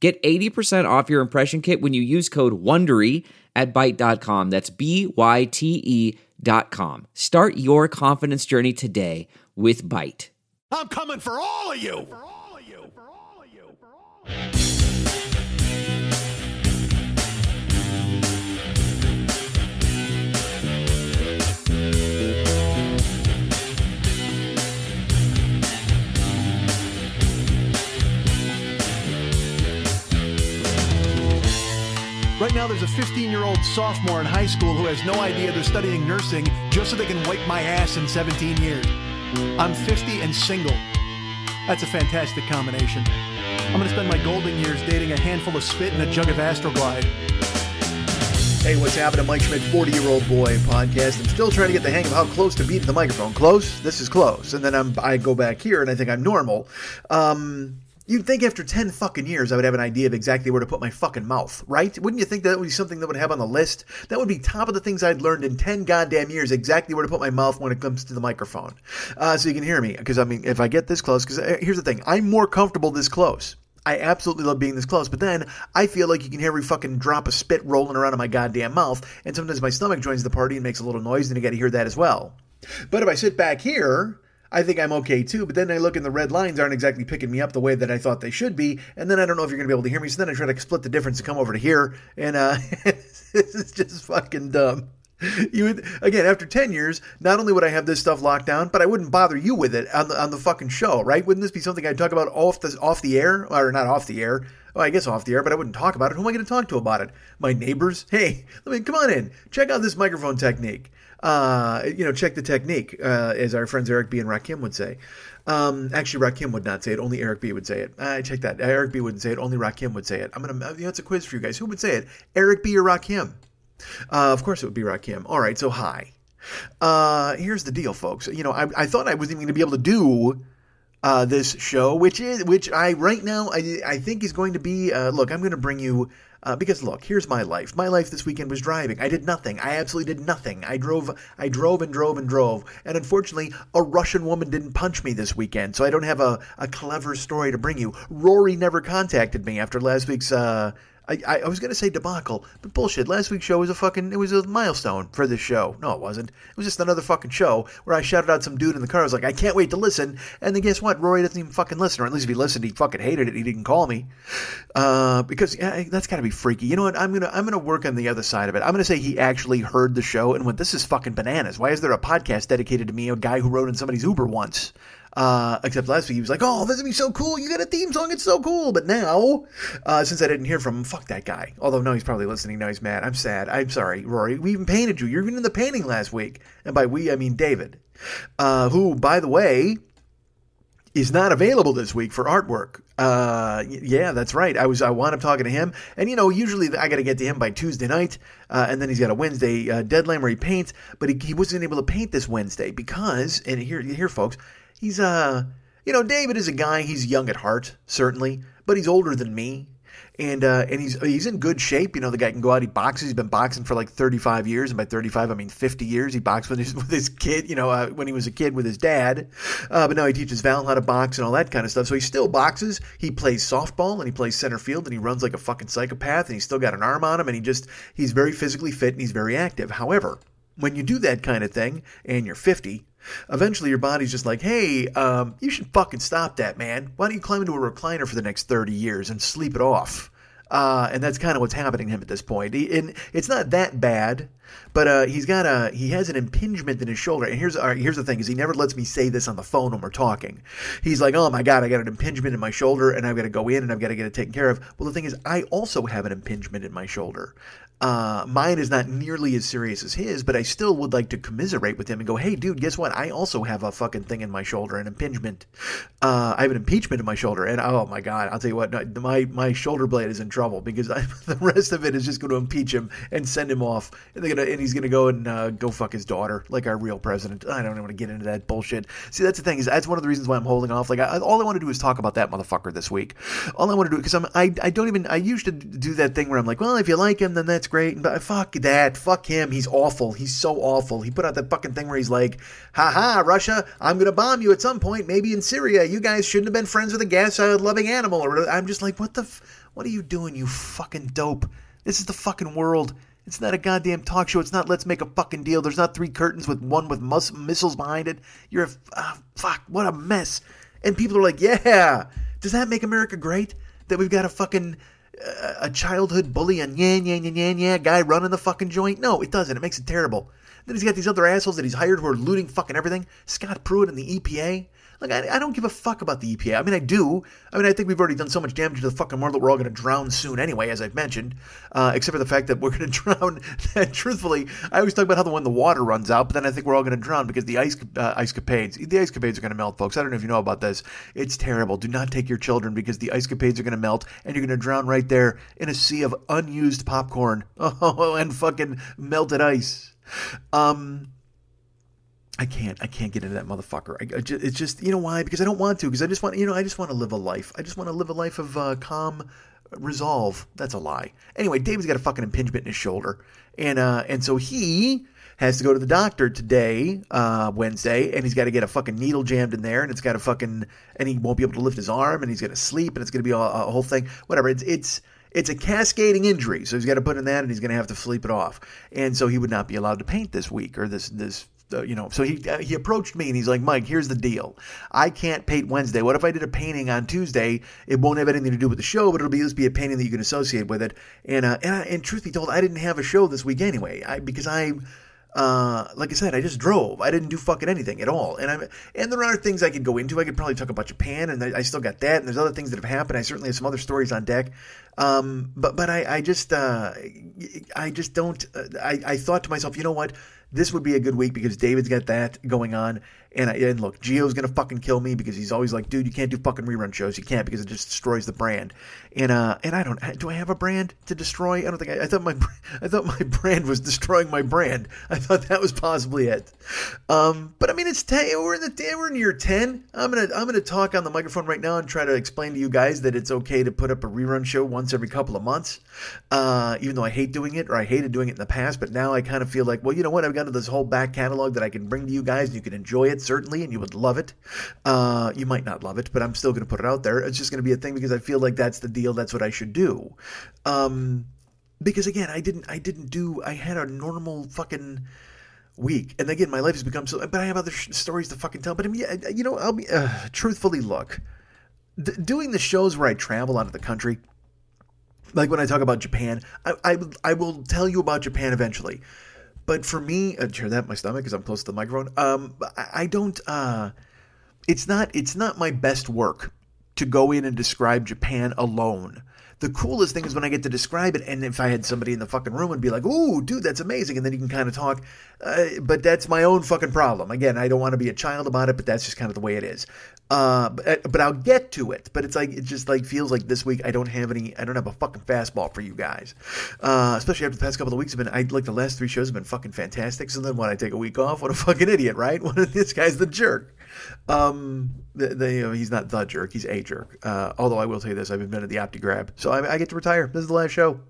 Get 80% off your impression kit when you use code WONDERY at Byte.com. That's B-Y-T-E dot com. Start your confidence journey today with Byte. I'm coming for all of you. Right now, there's a 15 year old sophomore in high school who has no idea they're studying nursing just so they can wipe my ass in 17 years. I'm 50 and single. That's a fantastic combination. I'm going to spend my golden years dating a handful of spit and a jug of Astroglide. Hey, what's happening? Mike Schmidt, 40 year old boy podcast. I'm still trying to get the hang of how close to beat the microphone. Close? This is close. And then I'm, I go back here and I think I'm normal. Um, You'd think after 10 fucking years I would have an idea of exactly where to put my fucking mouth, right? Wouldn't you think that would be something that would have on the list? That would be top of the things I'd learned in 10 goddamn years, exactly where to put my mouth when it comes to the microphone. Uh, so you can hear me. Because, I mean, if I get this close, because uh, here's the thing I'm more comfortable this close. I absolutely love being this close, but then I feel like you can hear every fucking drop of spit rolling around in my goddamn mouth, and sometimes my stomach joins the party and makes a little noise, and you gotta hear that as well. But if I sit back here, I think I'm okay too, but then I look and the red lines aren't exactly picking me up the way that I thought they should be, and then I don't know if you're going to be able to hear me, so then I try to split the difference and come over to here, and uh, this is just fucking dumb. You would again after ten years. Not only would I have this stuff locked down, but I wouldn't bother you with it on the on the fucking show, right? Wouldn't this be something I'd talk about off the off the air, or not off the air? Well, I guess off the air, but I wouldn't talk about it. Who am I going to talk to about it? My neighbors? Hey, let me come on in. Check out this microphone technique uh, you know, check the technique, uh, as our friends Eric B and Rakim would say. Um, actually, Rakim would not say it. Only Eric B would say it. I uh, check that. Eric B wouldn't say it. Only Rakim would say it. I'm gonna. You know, it's a quiz for you guys. Who would say it? Eric B or Rakim? Uh, of course, it would be Rakim. All right. So hi. Uh, here's the deal, folks. You know, I, I thought I wasn't even going to be able to do uh, this show, which is which I right now I I think is going to be. Uh, look, I'm going to bring you uh, because look, here's my life. My life this weekend was driving. I did nothing. I absolutely did nothing. I drove, I drove and drove and drove. And unfortunately, a Russian woman didn't punch me this weekend, so I don't have a, a clever story to bring you. Rory never contacted me after last week's uh, I, I was going to say debacle, but bullshit. Last week's show was a fucking, it was a milestone for this show. No, it wasn't. It was just another fucking show where I shouted out some dude in the car. I was like, I can't wait to listen. And then guess what? Rory doesn't even fucking listen, or at least if he listened, he fucking hated it. He didn't call me. Uh, because yeah, that's got to be freaky. You know what? I'm to, I'm to work on the other side of it. I'm to say he actually heard the show and went, this is fucking bananas. Why is there a podcast dedicated to me, a guy who rode in somebody's Uber once? Uh, except last week he was like, "Oh, this would be so cool! You got a theme song; it's so cool." But now, uh, since I didn't hear from him, fuck that guy. Although no, he's probably listening. Now he's mad. I'm sad. I'm sorry, Rory. We even painted you. You're even in the painting last week, and by we I mean David, uh, who, by the way, is not available this week for artwork. Uh, yeah, that's right. I was I wound up talking to him, and you know, usually I got to get to him by Tuesday night, uh, and then he's got a Wednesday uh, deadline where he paints, but he, he wasn't able to paint this Wednesday because, and here, here, folks, he's uh you know David is a guy he's young at heart certainly but he's older than me and uh, and he's he's in good shape. You know, the guy can go out. He boxes. He's been boxing for like 35 years, and by 35 I mean 50 years. He boxed with his with his kid. You know, uh, when he was a kid with his dad. Uh, but now he teaches Val how to box and all that kind of stuff. So he still boxes. He plays softball and he plays center field and he runs like a fucking psychopath. And he's still got an arm on him. And he just he's very physically fit and he's very active. However, when you do that kind of thing and you're 50 Eventually, your body's just like, hey, um, you should fucking stop that, man. Why don't you climb into a recliner for the next 30 years and sleep it off? Uh, and that's kind of what's happening to him at this point. He, and it's not that bad, but uh, he's got a he has an impingement in his shoulder. And here's uh, here's the thing: is he never lets me say this on the phone when we're talking. He's like, "Oh my god, I got an impingement in my shoulder, and I've got to go in and I've got to get it taken care of." Well, the thing is, I also have an impingement in my shoulder. Uh, mine is not nearly as serious as his, but I still would like to commiserate with him and go, hey, dude, guess what? I also have a fucking thing in my shoulder, an impingement. Uh, I have an impeachment in my shoulder, and oh my god, I'll tell you what, my my shoulder blade is in trouble because I, the rest of it is just going to impeach him and send him off, and gonna and he's gonna go and uh, go fuck his daughter like our real president. I don't want to get into that bullshit. See, that's the thing is that's one of the reasons why I'm holding off. Like, I, all I want to do is talk about that motherfucker this week. All I want to do because I, I don't even I used to do that thing where I'm like, well, if you like him, then that's great. But fuck that. Fuck him. He's awful. He's so awful. He put out that fucking thing where he's like, ha ha, Russia, I'm going to bomb you at some point, maybe in Syria. You guys shouldn't have been friends with a gas loving animal. Or I'm just like, what the, f- what are you doing, you fucking dope? This is the fucking world. It's not a goddamn talk show. It's not let's make a fucking deal. There's not three curtains with one with mus- missiles behind it. You're a, uh, fuck, what a mess. And people are like, yeah. Does that make America great? That we've got a fucking a childhood bully, and yeah, yeah, yeah, yeah, yeah guy running the fucking joint. No, it doesn't. It makes it terrible. Then he's got these other assholes that he's hired who are looting fucking everything. Scott Pruitt and the EPA. Like, I, I, don't give a fuck about the EPA. I mean, I do. I mean, I think we've already done so much damage to the fucking world that we're all going to drown soon anyway, as I've mentioned. Uh, except for the fact that we're going to drown. truthfully, I always talk about how the when the water runs out, but then I think we're all going to drown because the ice uh, ice capades, the ice capades are going to melt, folks. I don't know if you know about this. It's terrible. Do not take your children because the ice capades are going to melt and you're going to drown right there in a sea of unused popcorn oh, and fucking melted ice. Um, I can't. I can't get into that motherfucker. I, I just, it's just you know why? Because I don't want to. Because I just want you know I just want to live a life. I just want to live a life of uh, calm resolve. That's a lie. Anyway, David's got a fucking impingement in his shoulder, and uh, and so he has to go to the doctor today, uh, Wednesday, and he's got to get a fucking needle jammed in there, and it's got a fucking, and he won't be able to lift his arm, and he's to sleep, and it's to be a, a whole thing. Whatever. It's it's it's a cascading injury, so he's got to put in that, and he's going to have to sleep it off, and so he would not be allowed to paint this week or this this you know, so he uh, he approached me and he's like, Mike, here's the deal. I can't paint Wednesday. What if I did a painting on Tuesday? It won't have anything to do with the show, but it'll be just be a painting that you can associate with it. And uh, and I, and truth be told, I didn't have a show this week anyway, I, because I. Uh, like I said, I just drove. I didn't do fucking anything at all. And I'm, and there are things I could go into. I could probably talk about Japan, and I still got that. And there's other things that have happened. I certainly have some other stories on deck. Um, but but I, I just uh, I just don't. Uh, I I thought to myself, you know what? This would be a good week because David's got that going on. And, I, and look, Gio's gonna fucking kill me because he's always like, dude, you can't do fucking rerun shows. You can't because it just destroys the brand. And uh, and I don't. Do I have a brand to destroy? I don't think. I, I thought my I thought my brand was destroying my brand. I thought that was possibly it. Um, but I mean, it's ten. We're in the we're in year ten. I'm gonna I'm gonna talk on the microphone right now and try to explain to you guys that it's okay to put up a rerun show once every couple of months. Uh, even though I hate doing it or I hated doing it in the past, but now I kind of feel like, well, you know what? I've got this whole back catalog that I can bring to you guys, and you can enjoy it certainly, and you would love it. Uh, you might not love it, but I'm still going to put it out there. It's just going to be a thing because I feel like that's the deal. That's what I should do. Um, because again, I didn't. I didn't do. I had a normal fucking week, and again, my life has become so. But I have other sh- stories to fucking tell. But I mean, you know, I'll be uh, truthfully look. Doing the shows where I travel out of the country, like when I talk about Japan, I, I, I will tell you about Japan eventually. But for me, uh, hear that my stomach because I'm close to the microphone. Um, I, I don't. Uh, it's not. It's not my best work to go in and describe Japan alone the coolest thing is when I get to describe it, and if I had somebody in the fucking room and be like, "Ooh, dude, that's amazing," and then you can kind of talk. Uh, but that's my own fucking problem. Again, I don't want to be a child about it, but that's just kind of the way it is. Uh, but, uh, but I'll get to it. But it's like it just like feels like this week I don't have any. I don't have a fucking fastball for you guys. Uh, especially after the past couple of weeks have been. I like the last three shows have been fucking fantastic. So then when I take a week off, what a fucking idiot, right? this guy's the jerk. Um, the, the, you know, he's not the jerk, he's a jerk. Uh, although I will tell you this, I've invented the OptiGrab, so I, I get to retire. This is the last show.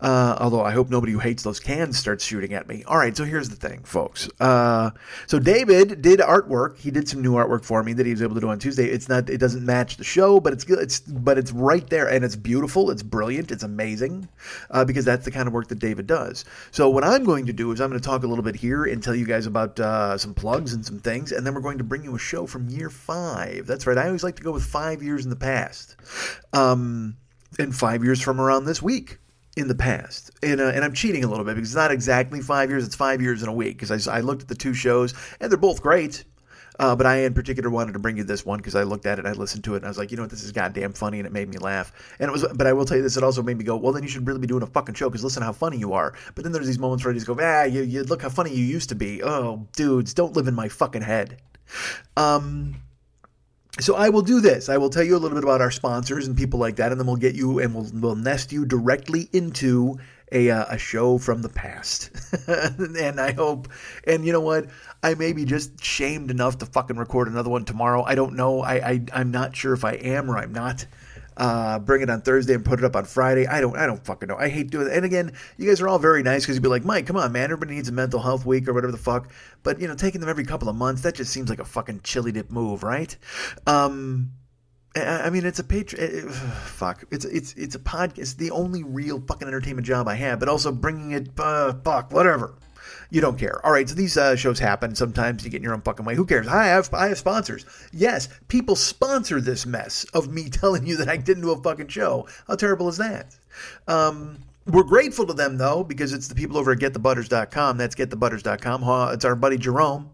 Uh, although I hope nobody who hates those cans starts shooting at me. All right, so here's the thing, folks. Uh, so David did artwork. He did some new artwork for me that he was able to do on Tuesday. It's not, it doesn't match the show, but it's good. It's, but it's right there, and it's beautiful. It's brilliant. It's amazing uh, because that's the kind of work that David does. So what I'm going to do is I'm going to talk a little bit here and tell you guys about uh, some plugs and some things, and then we're going to bring you a show from year five. That's right. I always like to go with five years in the past. Um, and five years from around this week in the past. And, uh, and I'm cheating a little bit because it's not exactly five years, it's five years in a week because I, I looked at the two shows and they're both great. Uh, but I, in particular, wanted to bring you this one because I looked at it, I listened to it, and I was like, you know what, this is goddamn funny, and it made me laugh. And it was, but I will tell you this, it also made me go, well, then you should really be doing a fucking show because listen how funny you are. But then there's these moments where I just go, ah, you, you look how funny you used to be. Oh, dudes, don't live in my fucking head. Um, so I will do this. I will tell you a little bit about our sponsors and people like that, and then we'll get you and we'll, we'll nest you directly into a, uh, a show from the past. and I hope, and you know what? I may be just shamed enough to fucking record another one tomorrow. I don't know. I, I I'm not sure if I am or I'm not. Uh, bring it on Thursday and put it up on Friday. I don't, I don't fucking know. I hate doing it. And again, you guys are all very nice because you'd be like, Mike, come on, man. Everybody needs a mental health week or whatever the fuck. But you know, taking them every couple of months, that just seems like a fucking chili dip move, right? Um, I mean, it's a patron. It, fuck, it's it's it's a podcast. The only real fucking entertainment job I have. But also bringing it, uh, fuck, whatever. You don't care. All right, so these uh, shows happen. Sometimes you get in your own fucking way. Who cares? I have I have sponsors. Yes, people sponsor this mess of me telling you that I didn't do a fucking show. How terrible is that? Um, we're grateful to them though because it's the people over at getthebutters.com. That's getthebutters.com. It's our buddy Jerome.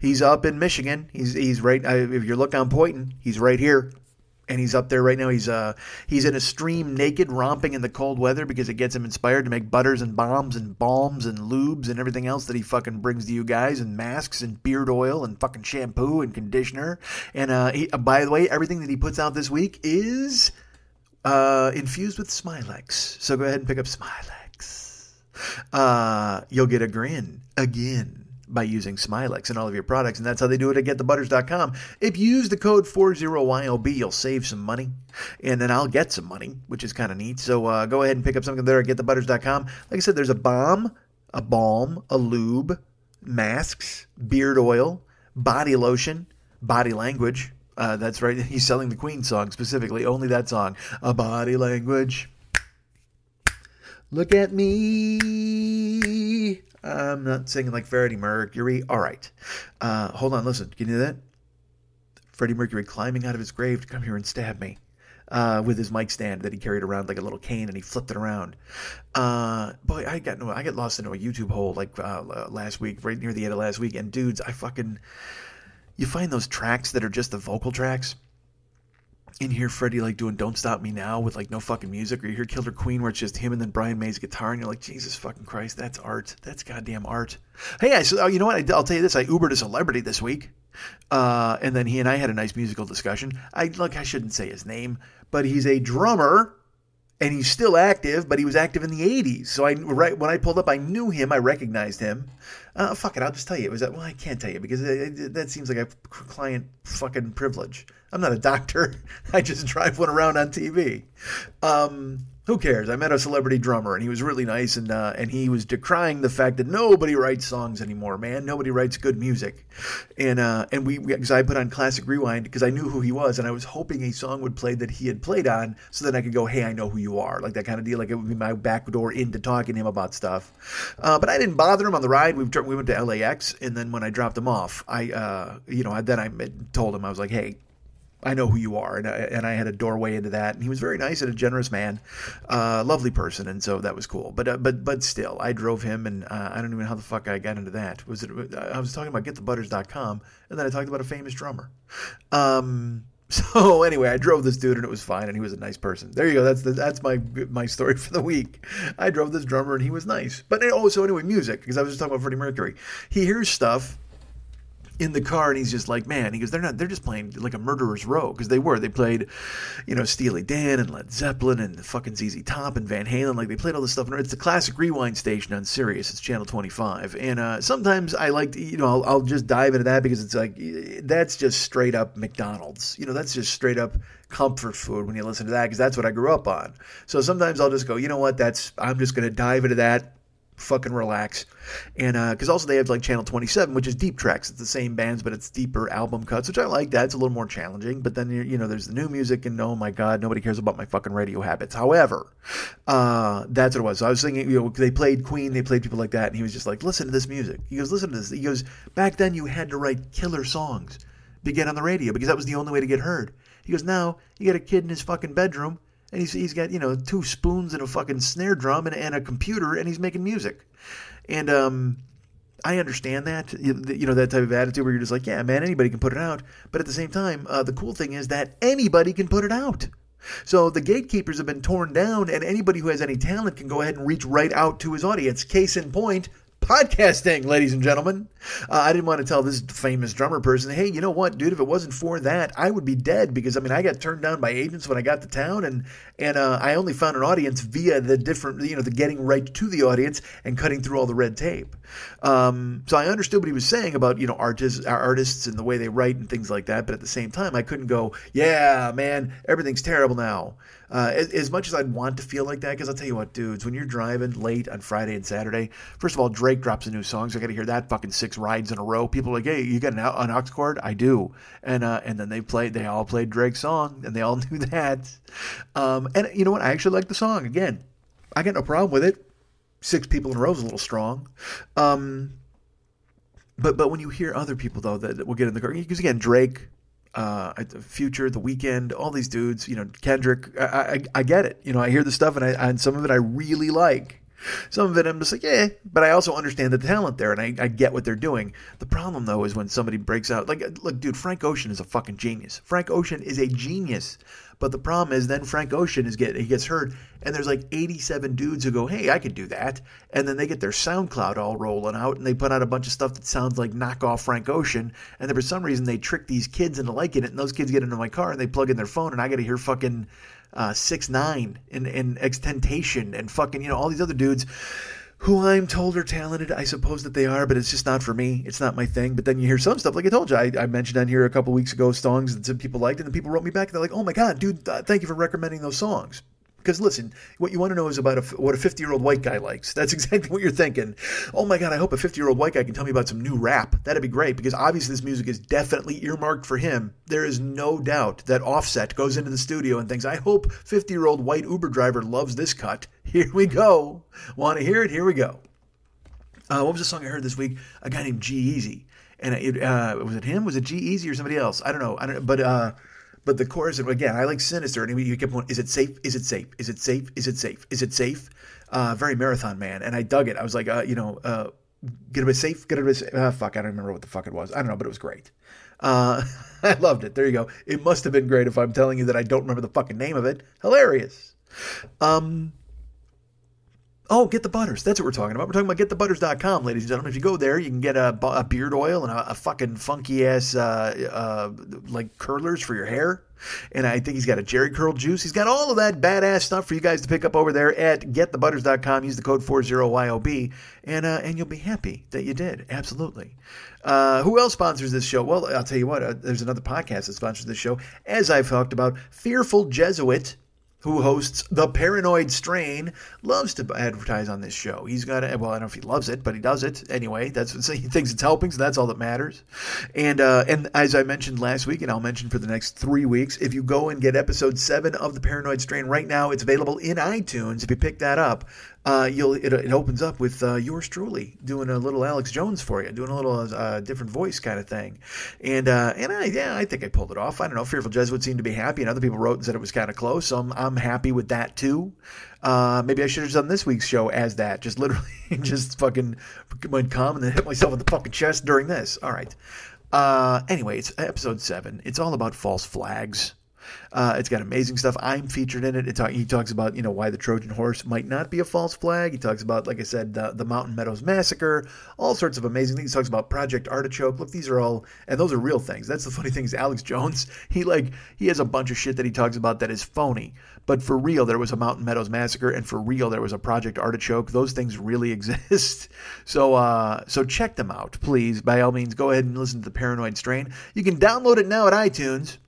He's up in Michigan. He's he's right. Uh, if you're looking on Poynton, he's right here and he's up there right now. He's uh he's in a stream naked, romping in the cold weather because it gets him inspired to make butters and bombs and balms and lubes and everything else that he fucking brings to you guys and masks and beard oil and fucking shampoo and conditioner. And uh, he, uh by the way, everything that he puts out this week is uh infused with Smylex. So go ahead and pick up Smylex. Uh, you'll get a grin again by using Smylex in all of your products, and that's how they do it at getthebutters.com. If you use the code 40YOB, you'll save some money, and then I'll get some money, which is kind of neat. So uh, go ahead and pick up something there at getthebutters.com. Like I said, there's a balm, a balm, a lube, masks, beard oil, body lotion, body language. Uh, that's right. He's selling the Queen song specifically, only that song. A body language. Look at me. I'm not singing like Freddie Mercury. All right. Uh, hold on, listen. Can you hear that? Freddie Mercury climbing out of his grave to come here and stab me. Uh, with his mic stand that he carried around like a little cane and he flipped it around. Uh, boy, I got no, I got lost into a YouTube hole like uh, last week, right near the end of last week. And dudes, I fucking, you find those tracks that are just the vocal tracks in here Freddie like doing "Don't Stop Me Now" with like no fucking music, or you hear Killer Queen where it's just him and then Brian May's guitar, and you're like, Jesus fucking Christ, that's art. That's goddamn art. Hey, I so you know what? I, will tell you this: I Ubered a celebrity this week, uh, and then he and I had a nice musical discussion. I look, I shouldn't say his name, but he's a drummer and he's still active, but he was active in the 80s. So I right when I pulled up, I knew him, I recognized him. Uh, fuck it, I'll just tell you. It was that well, I can't tell you because it, it, that seems like a client fucking privilege. I'm not a doctor. I just drive one around on TV. Um, who cares? I met a celebrity drummer, and he was really nice, and uh, and he was decrying the fact that nobody writes songs anymore. Man, nobody writes good music, and uh, and we because I put on classic rewind because I knew who he was, and I was hoping a song would play that he had played on, so that I could go, hey, I know who you are, like that kind of deal. Like it would be my back door into talking to him about stuff. Uh, but I didn't bother him on the ride. We we went to LAX, and then when I dropped him off, I uh, you know then I told him I was like, hey I know who you are, and I, and I had a doorway into that. And he was very nice and a generous man, uh, lovely person, and so that was cool. But uh, but but still, I drove him, and uh, I don't even know how the fuck I got into that. Was it? I was talking about getthebutters.com, and then I talked about a famous drummer. Um, so anyway, I drove this dude, and it was fine, and he was a nice person. There you go. That's the, that's my my story for the week. I drove this drummer, and he was nice. But oh, so anyway, music because I was just talking about Freddie Mercury. He hears stuff in the car and he's just like, man, he goes, they're not, they're just playing like a murderer's row because they were. They played, you know, Steely Dan and Led Zeppelin and fucking ZZ Top and Van Halen. Like they played all this stuff. And it's the classic rewind station on Sirius. It's channel 25. And uh, sometimes I like, to, you know, I'll, I'll just dive into that because it's like, that's just straight up McDonald's. You know, that's just straight up comfort food when you listen to that because that's what I grew up on. So sometimes I'll just go, you know what, that's, I'm just going to dive into that fucking relax. And uh, because uh, also they have like Channel 27, which is deep tracks. It's the same bands, but it's deeper album cuts, which I like. That it's a little more challenging. But then you know there's the new music, and oh my god, nobody cares about my fucking radio habits. However, uh, that's what it was. So I was thinking, you know, they played Queen, they played people like that, and he was just like, listen to this music. He goes, listen to this. He goes, back then you had to write killer songs to get on the radio because that was the only way to get heard. He goes, now you got a kid in his fucking bedroom and he's he's got you know two spoons and a fucking snare drum and, and a computer and he's making music and um I understand that, you know, that type of attitude where you're just like, yeah, man, anybody can put it out. But at the same time, uh, the cool thing is that anybody can put it out. So the gatekeepers have been torn down, and anybody who has any talent can go ahead and reach right out to his audience. Case in point, podcasting, ladies and gentlemen. Uh, I didn't want to tell this famous drummer person, hey, you know what, dude? If it wasn't for that, I would be dead because I mean, I got turned down by agents when I got to town, and and uh, I only found an audience via the different, you know, the getting right to the audience and cutting through all the red tape. Um, so I understood what he was saying about you know artists, artists and the way they write and things like that, but at the same time, I couldn't go, yeah, man, everything's terrible now. Uh, as, as, much as I'd want to feel like that, because I'll tell you what, dudes, when you're driving late on Friday and Saturday, first of all, Drake drops a new song, so I got to hear that fucking six rides in a row. People are like, hey, you got an, an aux cord? I do, and uh, and then they played, they all played Drake's song, and they all knew that. Um, and you know what? I actually like the song. Again, I got no problem with it. Six people in a row is a little strong. Um, but but when you hear other people though that, that will get in the car, because again, Drake uh, Future, The Weeknd, all these dudes, you know, Kendrick. I, I, I get it. You know, I hear the stuff and I and some of it I really like. Some of it I'm just like, yeah, but I also understand the talent there and I, I get what they're doing. The problem though is when somebody breaks out, like, look, dude, Frank Ocean is a fucking genius. Frank Ocean is a genius. But the problem is then Frank Ocean is get he gets hurt, and there's like 87 dudes who go, "Hey, I could do that," and then they get their SoundCloud all rolling out, and they put out a bunch of stuff that sounds like knockoff Frank Ocean, and then for some reason they trick these kids into liking it, and those kids get into my car and they plug in their phone, and I got to hear fucking uh, six nine and and XXXTentacion and fucking you know all these other dudes who I'm told are talented. I suppose that they are, but it's just not for me. It's not my thing. But then you hear some stuff, like I told you, I, I mentioned on here a couple weeks ago songs that some people liked, and then people wrote me back and they're like, "Oh my god, dude, uh, thank you for recommending those songs." Because listen, what you want to know is about a, what a 50 year old white guy likes. That's exactly what you're thinking. Oh my God, I hope a 50 year old white guy can tell me about some new rap. That'd be great because obviously this music is definitely earmarked for him. There is no doubt that Offset goes into the studio and thinks, I hope 50 year old white Uber driver loves this cut. Here we go. Want to hear it? Here we go. Uh, what was the song I heard this week? A guy named G-Eazy. And it, uh, was it him? Was it G-Eazy or somebody else? I don't know. I don't. But uh, but the chorus again, I like Sinister, and you kept going. Is it safe? Is it safe? Is it safe? Is it safe? Is it safe? Uh, very marathon man, and I dug it. I was like, uh, you know, uh, get a safe, get a bit. Safe. Uh, fuck, I don't remember what the fuck it was. I don't know, but it was great. Uh, I loved it. There you go. It must have been great if I'm telling you that I don't remember the fucking name of it. Hilarious. Um, Oh, Get the Butters. That's what we're talking about. We're talking about getthebutters.com, ladies and gentlemen. If you go there, you can get a, a beard oil and a, a fucking funky ass, uh, uh, like curlers for your hair. And I think he's got a Jheri curl juice. He's got all of that badass stuff for you guys to pick up over there at getthebutters.com. Use the code 40YOB, and, uh, and you'll be happy that you did. Absolutely. Uh, who else sponsors this show? Well, I'll tell you what, uh, there's another podcast that sponsors this show. As I've talked about, Fearful Jesuit who hosts The Paranoid Strain, loves to advertise on this show. He's got a, well, I don't know if he loves it, but he does it anyway. That's he thinks it's helping, so that's all that matters. And uh, and as I mentioned last week, and I'll mention for the next three weeks, if you go and get episode seven of The Paranoid Strain right now, it's available in iTunes. If you pick that up, uh, you'll it, it, opens up with uh, yours truly doing a little Alex Jones for you, doing a little uh, different voice kind of thing, and uh, and I yeah I think I pulled it off. I don't know. Fearful Jesuit seemed to be happy, and other people wrote and said it was kind of close, so I'm I'm happy with that too. Uh, maybe I should have done this week's show as that, just literally just fucking went calm and then hit myself in the fucking chest during this. All right. Uh, anyway, it's episode seven. It's all about false flags. Uh, it's got amazing stuff. I'm featured in it. it talk, he talks about you know why the Trojan horse might not be a false flag. He talks about, like I said, the, the Mountain Meadows massacre, all sorts of amazing things. He talks about Project Artichoke. Look, these are all, and those are real things. That's the funny thing is Alex Jones. He like he has a bunch of shit that he talks about that is phony. But for real, there was a Mountain Meadows massacre, and for real, there was a Project Artichoke. Those things really exist. so uh, so check them out, please. By all means, go ahead and listen to the Paranoid Strain. You can download it now at iTunes.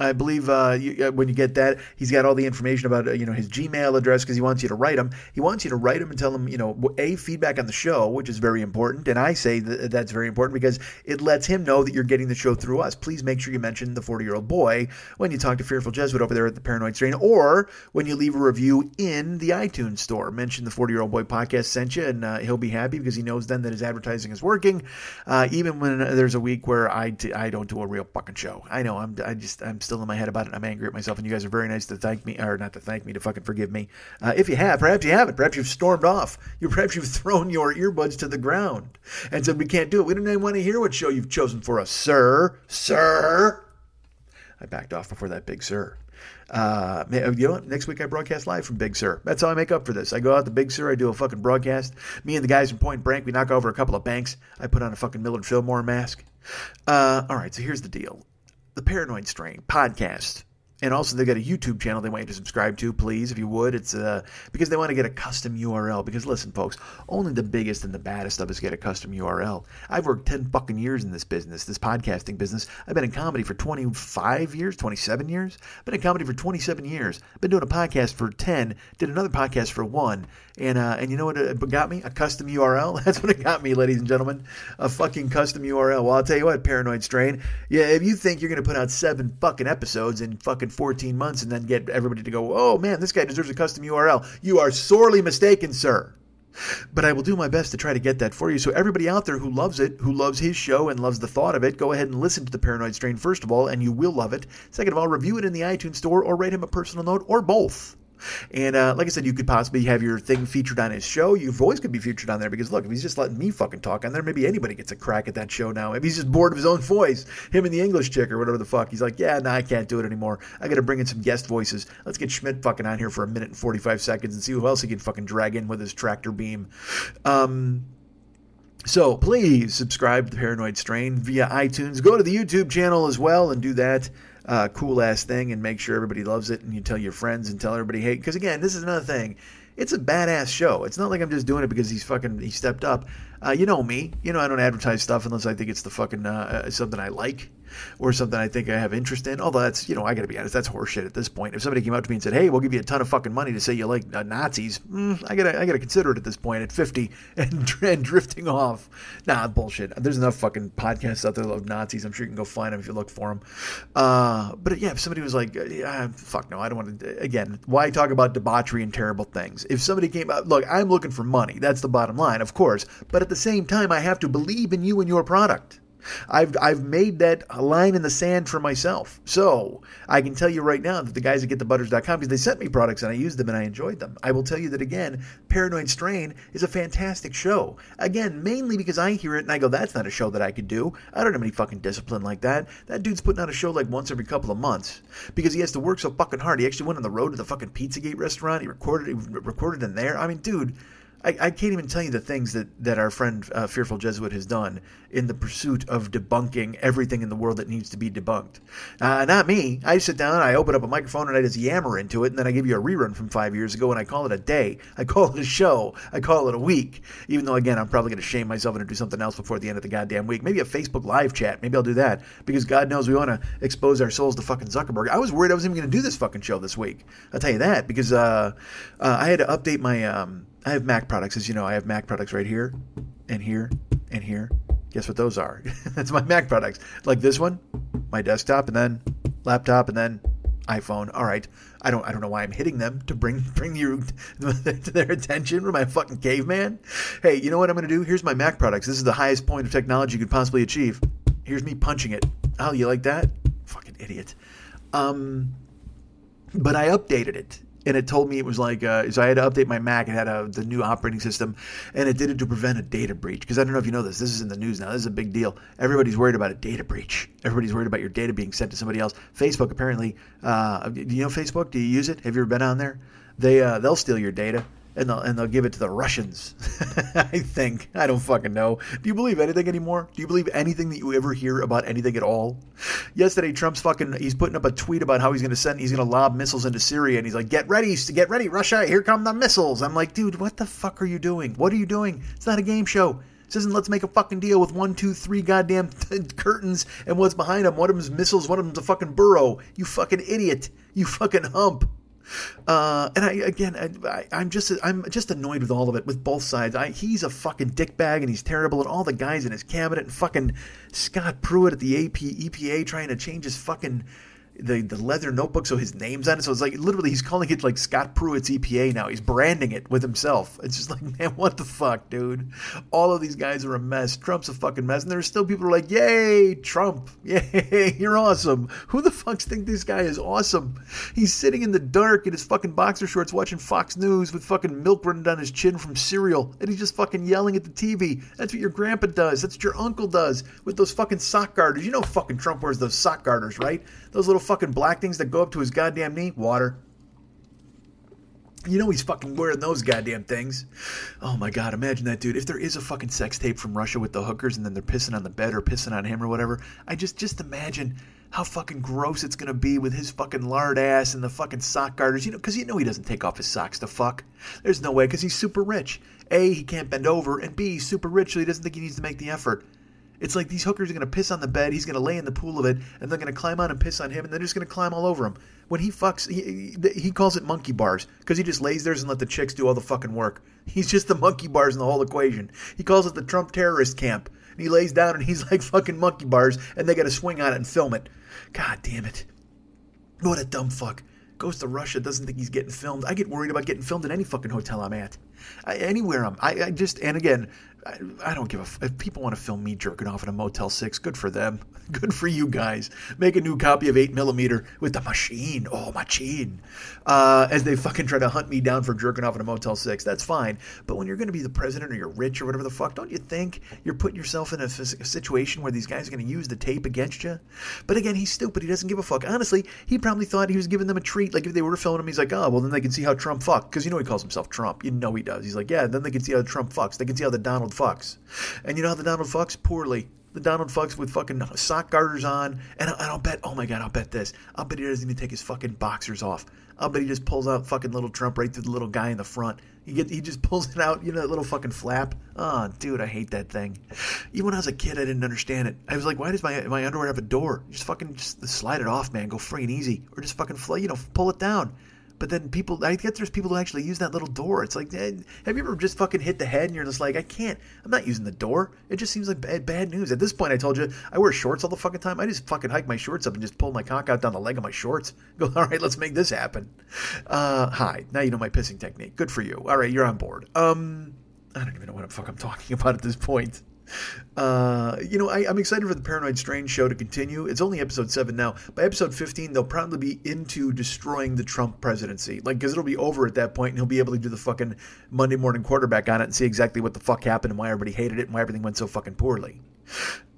I believe uh, you, uh, when you get that, he's got all the information about uh, you know his Gmail address because he wants you to write him. He wants you to write him and tell him you know a feedback on the show, which is very important, and I say that that's very important because it lets him know that you're getting the show through us. Please make sure you mention the 40 year old boy when you talk to Fearful Jesuit over there at the Paranoid Strain, or when you leave a review in the iTunes store. Mention the 40 year old boy podcast sent you, and uh, he'll be happy because he knows then that his advertising is working. Uh, even when there's a week where I t- I don't do a real fucking show, I know I'm I just I'm still in my head about it. I'm angry at myself, and you guys are very nice to thank me, or not to thank me, to fucking forgive me. Uh, if you have, perhaps you haven't. Perhaps you've stormed off. You perhaps you've thrown your earbuds to the ground and said we can't do it. We don't even want to hear what show you've chosen for us, sir, sir. I backed off before that big sir. Uh, you know what? Next week I broadcast live from Big Sur. That's how I make up for this. I go out to Big Sur, I do a fucking broadcast. Me and the guys from Point Blank, we knock over a couple of banks. I put on a fucking Millard Fillmore mask. Uh, all right, so here's the deal: the Paranoid Strain podcast and also, they've got a YouTube channel they want you to subscribe to, please, if you would. It's uh, because they want to get a custom URL. Because listen, folks, only the biggest and the baddest of us get a custom URL. I've worked 10 fucking years in this business, this podcasting business. I've been in comedy for 25 years, 27 years. I've been in comedy for 27 years. I've been doing a podcast for 10, did another podcast for one. And uh, and you know what it got me? A custom URL. That's what it got me, ladies and gentlemen. A fucking custom URL. Well, I'll tell you what, Paranoid Strain. Yeah, if you think you're going to put out seven fucking episodes in fucking 14 months and then get everybody to go, oh man, this guy deserves a custom URL, you are sorely mistaken, sir. But I will do my best to try to get that for you. So everybody out there who loves it, who loves his show and loves the thought of it, go ahead and listen to the Paranoid Strain first of all, and you will love it. Second of all, review it in the iTunes store or write him a personal note or both. And uh, like I said, you could possibly have your thing featured on his show. Your voice could be featured on there because look, if he's just letting me fucking talk on there, maybe anybody gets a crack at that show now. If he's just bored of his own voice, him and the English chick or whatever the fuck, he's like, yeah, nah, I can't do it anymore. I got to bring in some guest voices. Let's get Schmidt fucking on here for a minute and forty five seconds and see who else he can fucking drag in with his tractor beam. Um, so please subscribe to the Paranoid Strain via iTunes. Go to the YouTube channel as well and do that uh, cool ass thing and make sure everybody loves it and you tell your friends and tell everybody hey because again this is another thing. It's a badass show. It's not like i'm just doing it because he's fucking he stepped up. Uh, you know me. You know i don't advertise stuff unless i think it's the fucking uh, uh something i like or something I think I have interest in. Although that's, you know, I got to be honest, that's horseshit at this point. If somebody came up to me and said, "Hey, we'll give you a ton of fucking money to say you like uh, Nazis," mm, I gotta, I gotta consider it at this point at 50 and, and drifting off. Nah, bullshit. There's enough fucking podcasts out there of Nazis. I'm sure you can go find them if you look for them. Uh, but yeah, if somebody was like, yeah, "Fuck no, I don't want to," again, why talk about debauchery and terrible things? If somebody came out, look, I'm looking for money. That's the bottom line, of course. But at the same time, I have to believe in you and your product. I've I've made that line in the sand for myself. So I can tell you right now that the guys at GetTheButters.com, because they sent me products and I used them and I enjoyed them. I will tell you that again, Paranoid Strain is a fantastic show. Again, mainly because I hear it and I go, that's not a show that I could do. I don't have any fucking discipline like that. That dude's putting out a show like once every couple of months because he has to work so fucking hard. He actually went on the road to the fucking Pizzagate restaurant. He recorded he recorded in there. I mean, dude I, I, can't even tell you the things that, that our friend uh, Fearful Jesuit has done in the pursuit of debunking everything in the world that needs to be debunked. Uh, not me. I sit down, I open up a microphone, and I just yammer into it, and then I give you a rerun from five years ago, and I call it a day. I call it a show. I call it a week. Even though, again, I'm probably going to shame myself and do something else before the end of the goddamn week. Maybe a Facebook live chat. Maybe I'll do that because God knows we want to expose our souls to fucking Zuckerberg. I was worried I was even going to do this fucking show this week. I'll tell you that because uh, uh I had to update my. Um, I have Mac products, as you know. I have Mac products right here, and here, and here. Guess what those are? That's my Mac products. Like this one, my desktop, and then laptop, and then iPhone. All right. I don't I don't know why I'm hitting them to bring bring you to their attention. Am I a fucking caveman? Hey, you know what I'm gonna do? Here's my Mac products. This is the highest point of technology you could possibly achieve. Here's me punching it. Oh, you like that? Fucking idiot. Um, but I updated it and it told me it was like uh, so I had to update my Mac. It had a, the new operating system, and it did it to prevent a data breach. Because I don't know if you know this. This is in the news now. This is a big deal. Everybody's worried about a data breach. Everybody's worried about your data being sent to somebody else. Facebook apparently. Uh, do you know Facebook? Do you use it? Have you ever been on there? They uh, they'll steal your data and they'll and they'll give it to the Russians. I think I don't fucking know. Do you believe anything anymore? Do you believe anything that you ever hear about anything at all? Yesterday, Trump's fucking he's putting up a tweet about how he's going to send he's going to lob missiles into Syria, and he's like, "Get ready, get ready, Russia! Here come the missiles." I'm like, dude, what the fuck are you doing? What are you doing? It's not a game show. This isn't let's make a fucking deal with one, two, three goddamn curtains and what's behind them. One of them's missiles, one of them's a fucking burrow. You fucking idiot. You fucking hump. Uh, and I again, I, am just I'm just annoyed with all of it, with both sides. I, he's a fucking dickbag and he's terrible, and all the guys in his cabinet and fucking Scott Pruitt at the AP, EPA trying to change his fucking the the leather notebook, so his name's on it. So it's like literally he's calling it like Scott Pruitt's EPA now. He's branding it with himself. It's just like, man, what the fuck, dude? All of these guys are a mess. Trump's a fucking mess, and there's still people who are like, yay, Trump, yay, you're awesome. Who the fucks think this guy is awesome? He's sitting in the dark in his fucking boxer shorts watching Fox News with fucking milk running down his chin from cereal, and he's just fucking yelling at the TV. That's what your grandpa does. That's what your uncle does with those fucking sock garters. You know, fucking Trump wears those sock garters, right? Those little fucking black things that go up to his goddamn knee? Water. You know he's fucking wearing those goddamn things. Oh my god, imagine that dude. If there is a fucking sex tape from Russia with the hookers and then they're pissing on the bed or pissing on him or whatever, I just just imagine how fucking gross it's gonna be with his fucking lard ass and the fucking sock garters. You know, because you know he doesn't take off his socks to fuck. There's no way because he's super rich. A, he can't bend over, and B, he's super rich, so he doesn't think he needs to make the effort. It's like these hookers are going to piss on the bed, he's going to lay in the pool of it, and they're going to climb on and piss on him, and they're just going to climb all over him. When he fucks, he, he calls it monkey bars because he just lays there and let the chicks do all the fucking work. He's just the monkey bars in the whole equation. He calls it the Trump terrorist camp. And he lays down and he's like fucking monkey bars, and they got to swing on it and film it. God damn it. What a dumb fuck. Goes to Russia, doesn't think he's getting filmed. I get worried about getting filmed in any fucking hotel I'm at. I, anywhere I'm. I, I just, and again, I, I don't give a. Fuck. If people want to film me jerking off in a Motel 6, good for them. Good for you guys. Make a new copy of 8 millimeter with the machine. Oh, machine. Uh, as they fucking try to hunt me down for jerking off in a Motel 6. That's fine. But when you're going to be the president or you're rich or whatever the fuck, don't you think you're putting yourself in a, a situation where these guys are going to use the tape against you? But again, he's stupid. He doesn't give a fuck. Honestly, he probably thought he was giving them a treat. Like if they were filming him, he's like, oh, well, then they can see how Trump fucked. Because you know he calls himself Trump. You know he does. He's like, yeah, then they can see how Trump fucks. They can see how the Donald fucks. And you know how the Donald fucks? Poorly. The Donald fucks with fucking sock garters on. And, and I'll bet, oh my God, I'll bet this. I'll bet he doesn't even take his fucking boxers off. I'll bet he just pulls out fucking little Trump right through the little guy in the front. He get he just pulls it out, you know, that little fucking flap. Oh, dude, I hate that thing. Even when I was a kid, I didn't understand it. I was like, why does my my underwear have a door? Just fucking just slide it off, man. Go free and easy, or just fucking you know, pull it down. But then people, I get there's people who actually use that little door. It's like, eh, have you ever just fucking hit the head and you're just like, I can't, I'm not using the door. It just seems like bad, bad news. At this point, I told you, I wear shorts all the fucking time. I just fucking hike my shorts up and just pull my cock out down the leg of my shorts. Go, all right, let's make this happen. Uh, hi, now you know my pissing technique. Good for you. All right, you're on board. Um, I don't even know what the fuck I'm talking about at this point. Uh, you know, I, am excited for the Paranoid Strain show to continue. It's only episode 7 now. By episode 15, they'll probably be into destroying the Trump presidency. Like, because it'll be over at that point, and he'll be able to do the fucking Monday morning quarterback on it and see exactly what the fuck happened and why everybody hated it and why everything went so fucking poorly.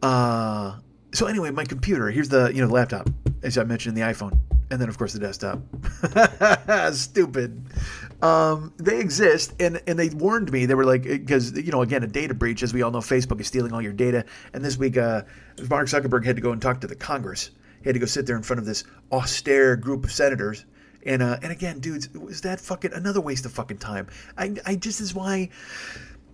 Uh, so anyway, my computer, here's the, you know, the laptop, as I mentioned, the iPhone and then of course the desktop. Stupid. Um, they exist, and and they warned me. They were like, because you know, again, a data breach, as we all know, Facebook is stealing all your data. And this week, uh, Mark Zuckerberg had to go and talk to the Congress. He had to go sit there in front of this austere group of senators. And uh, and again, dudes, was that fucking another waste of fucking time? I I just is why.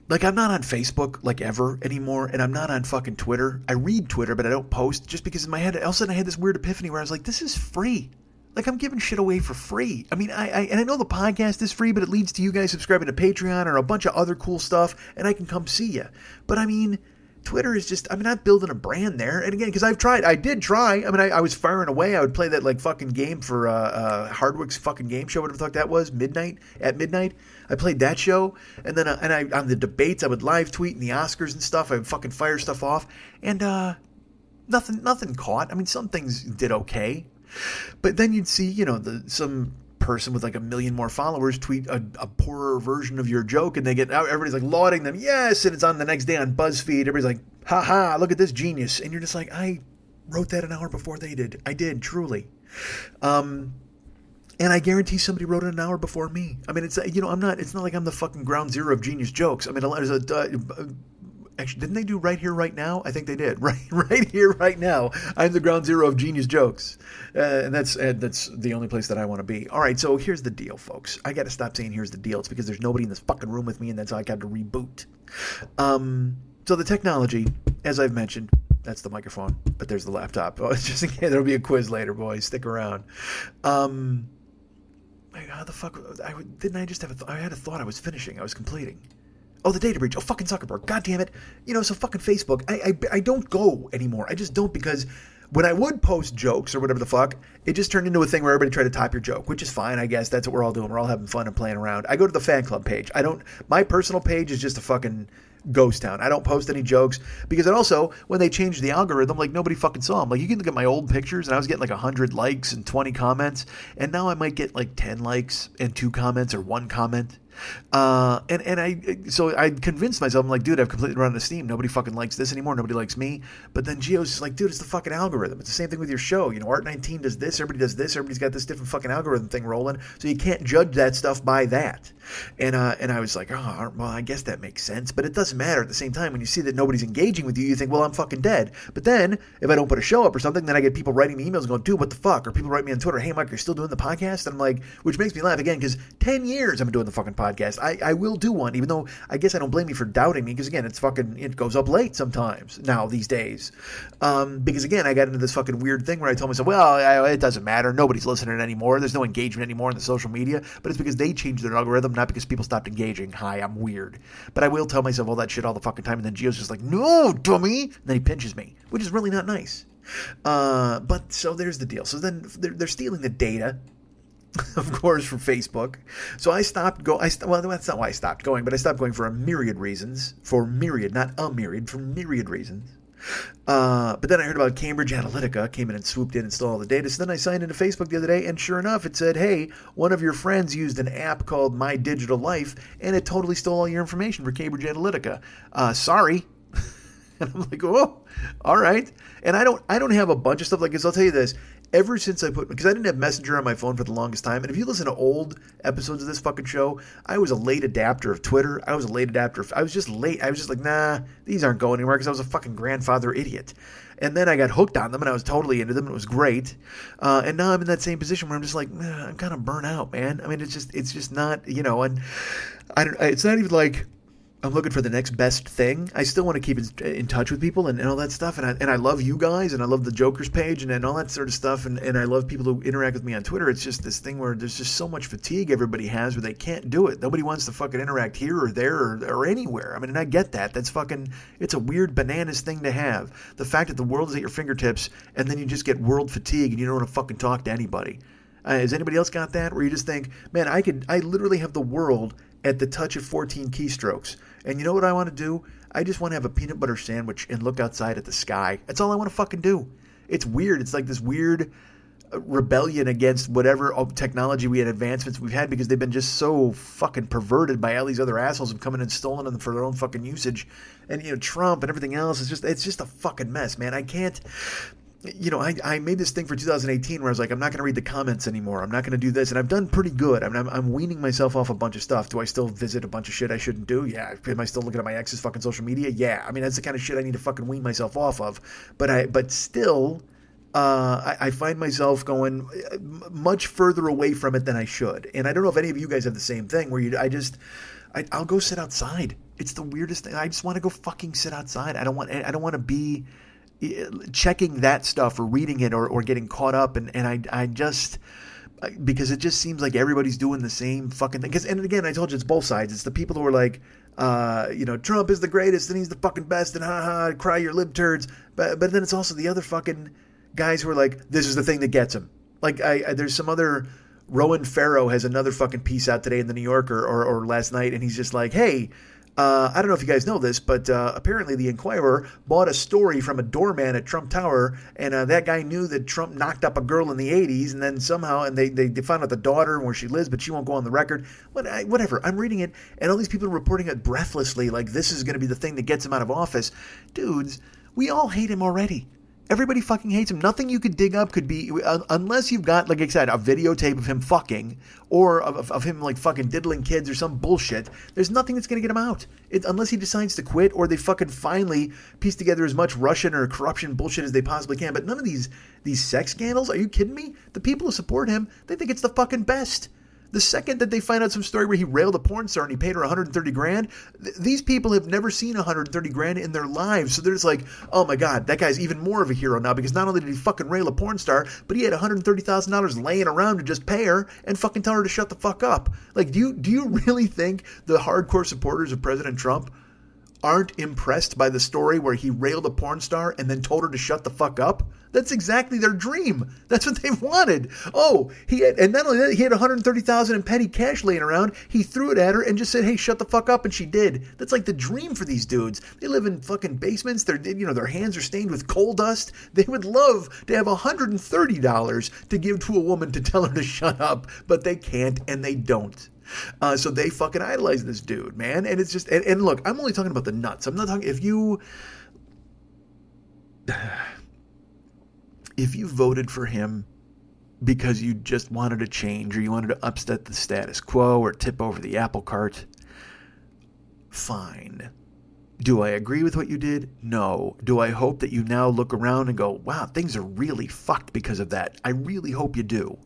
Like I'm not on Facebook like ever anymore, and I'm not on fucking Twitter. I read Twitter, but I don't post just because in my head, all of a sudden I had this weird epiphany where I was like, "This is free. Like I'm giving shit away for free. I mean, I, I, and I know the podcast is free, but it leads to you guys subscribing to Patreon or a bunch of other cool stuff, and I can come see you. But I mean, Twitter is just, I mean, I'm building a brand there. And again, because I've tried, I did try. I mean, I, I, was firing away. I would play that like fucking game for uh, uh, Hardwick's fucking game show, whatever the fuck that was, midnight, at midnight. I played that show. And then, uh, and I, on the debates, I would live tweet and the Oscars and stuff. I would fucking fire stuff off. And, uh, nothing, nothing caught. I mean, some things did okay. But then you'd see, you know, the, some person with like a million more followers tweet a, a, poorer version of your joke and they get everybody's like lauding them yes and it's on the next day on buzzfeed everybody's like ha ha look at this genius and you're just like i wrote that an hour before they did i did truly um and I guarantee somebody wrote it an hour before me. I mean, it's you know, I'm not. It's not like I'm the fucking ground zero of genius jokes. I mean, there's a, uh, actually didn't they do right here right now? I think they did. Right right here right now. I'm the ground zero of genius jokes. Uh, and that's that's the only place that i want to be. All right so here's the deal folks. I gotta stop saying here's the deal. It's because there's nobody in this fucking room with me and that's how i got to reboot. Um so the technology as i've mentioned that's the microphone but there's the laptop. Oh, just in case there'll be a quiz later boys. Stick around. Um how the fuck I, didn't i just have a th- i had a thought i was finishing. I was completing Oh, the data breach. Oh, fucking Zuckerberg. God damn it. You know, so fucking Facebook. I, I, I don't go anymore. I just don't because when I would post jokes or whatever the fuck, it just turned into a thing where everybody tried to top your joke, which is fine, I guess. That's what we're all doing. We're all having fun and playing around. I go to the fan club page. I don't. My personal page is just a fucking ghost town. I don't post any jokes because it also when they changed the algorithm, like nobody fucking saw them. Like you can look at my old pictures and I was getting like hundred likes and twenty comments, and now I might get like ten likes and two comments or one comment. Uh, and and I so I convinced myself I'm like, dude, I've completely run out of steam. Nobody fucking likes this anymore. Nobody likes me. But then Geo's just like, dude, it's the fucking algorithm. It's the same thing with your show. You know, Art19 does this. Everybody does this. Everybody's got this different fucking algorithm thing rolling. So you can't judge that stuff by that. And uh, and I was like, oh, well, I guess that makes sense. But it doesn't matter at the same time. When you see that nobody's engaging with you, you think, well, I'm fucking dead. But then if I don't put a show up or something, then I get people writing me emails going, dude, what the fuck? Or people write me on Twitter, hey, Mike, you're still doing the podcast? And I'm like, which makes me laugh again because 10 years I've been doing the fucking podcast. I, I will do one, even though I guess I don't blame you for doubting me because again, it's fucking it goes up late sometimes now these days. Um, because again, I got into this fucking weird thing where I told myself, well, I, it doesn't matter, nobody's listening anymore, there's no engagement anymore in the social media, but it's because they changed their algorithm, not because people stopped engaging. Hi, I'm weird, but I will tell myself all that shit all the fucking time, and then Geo's just like, no, dummy, and then he pinches me, which is really not nice. Uh, but so there's the deal. So then they're, they're stealing the data of course, from Facebook. So I stopped go. I st- well, that's not why I stopped going, but I stopped going for a myriad reasons. For myriad, not a myriad, for myriad reasons. Uh, but then I heard about Cambridge Analytica came in and swooped in and stole all the data. So then I signed into Facebook the other day, and sure enough, it said, "Hey, one of your friends used an app called My Digital Life, and it totally stole all your information for Cambridge Analytica." Uh, sorry. and I'm like, "Oh, all right." And I don't, I don't have a bunch of stuff like this. I'll tell you this: ever since I put because I didn't have Messenger on my phone for the longest time. And if you listen to old episodes of this fucking show, I was a late adapter of Twitter. I was a late adapter. Of, I was just late. I was just like, nah, these aren't going anywhere because I was a fucking grandfather idiot. And then I got hooked on them and I was totally into them and it was great. Uh, and now I'm in that same position where I'm just like, I'm kind of burnt out, man. I mean, it's just it's just not you know, and I don't. It's not even like I'm looking for the next best thing. I still want to keep in, in touch with people and, and, all that stuff. And I, and I love you guys and I love the Joker's page and, and all that sort of stuff. And, and I love people who interact with me on Twitter. It's just this thing where there's just so much fatigue everybody has where they can't do it. Nobody wants to fucking interact here or there or, or anywhere. I mean, and I get that. That's fucking, it's a weird bananas thing to have. The fact that the world is at your fingertips and then you just get world fatigue and you don't want to fucking talk to anybody. Uh, has anybody else got that? Where you just think, man, I could, I literally have the world at the touch of 14 keystrokes. And you know what I want to do? I just want to have a peanut butter sandwich and look outside at the sky. That's all I want to fucking do. It's weird. It's like this weird uh, rebellion against whatever technology we had advancements we've had because they've been just so fucking perverted by all these other assholes who've come in and stolen them for their own fucking usage. And you know, Trump and everything else is just it's just a fucking mess, man. I can't you know, I, I made this thing for 2018 where I was like, I'm not going to read the comments anymore. I'm not going to do this. And I've done pretty good. I mean, I'm, I'm weaning myself off a bunch of stuff. Do I still visit a bunch of shit I shouldn't do? Yeah. Am I still looking at my ex's fucking social media? Yeah. I mean, that's the kind of shit I need to fucking wean myself off of. But I, but still, uh, I, I, find myself going uh, much further away from it than I should. And I don't know if any of you guys have the same thing where you, I just, I, I'll go sit outside. It's the weirdest thing. I just want to go fucking sit outside. I don't want, I don't want to be, checking that stuff or reading it or, or getting caught up and, and I, I just because it just seems like everybody's doing the same fucking thing. Because and again, I told you it's both sides. It's the people who are like, uh, you know, Trump is the greatest and he's the fucking best and ha ha, cry your lib turds. But but then it's also the other fucking guys who are like, this is the thing that gets him. Like I, I there's some other Ronan Farrow has another fucking piece out today in the New Yorker or, or last night, and he's just like, hey, uh, I don't know if you guys know this, but uh, apparently the Inquirer bought a story from a doorman at Trump Tower, and uh, that guy knew that Trump knocked up a girl in the 80s, and then somehow, and they, they, found out the daughter and where she lives, but she won't go on the record. What, I, whatever. I'm reading it, and all these people are reporting it breathlessly, like this is going to be the thing that gets him out of office. Dudes, we all hate him already. Everybody fucking hates him. Nothing you could dig up could be, unless you've got, like I said, a videotape of him fucking or of, of him like fucking diddling kids or some bullshit. There's nothing that's to get him out. It, unless he decides to quit or they fucking finally piece together as much Russian or corruption bullshit as they possibly can. But none of these these sex scandals, are you kidding me? The people who support him, they think it's the fucking best. The second that they find out some story where he railed a porn star and he paid her 130 grand, th- these people have never seen 130 grand in their lives. So they're just like, oh my god, that guy's even more of a hero now because not only did he fucking rail a porn star, but he had 130 thousand dollars laying around to just pay her and fucking tell her to shut the fuck up. Like, do you do you really think the hardcore supporters of President Trump aren't impressed by the story where he railed a porn star and then told her to shut the fuck up? That's exactly their dream. That's what they wanted. Oh, he had, and not only that, he had 130,000 in petty cash laying around. He threw it at her and just said, "Hey, shut the fuck up," and she did. That's like the dream for these dudes. They live in fucking basements. Their, you know, their hands are stained with coal dust. They would love to have 130 dollars to give to a woman to tell her to shut up, but they can't and they don't. Uh, so they fucking idolize this dude, man. And it's just, and, and look, I'm only talking about the nuts. I'm not talking, if you, if you voted for him because you just wanted to change or you wanted to upset the status quo or tip over the apple cart, fine. Do I agree with what you did? No. Do I hope that you now look around and go, wow, things are really fucked because of that? I really hope you do.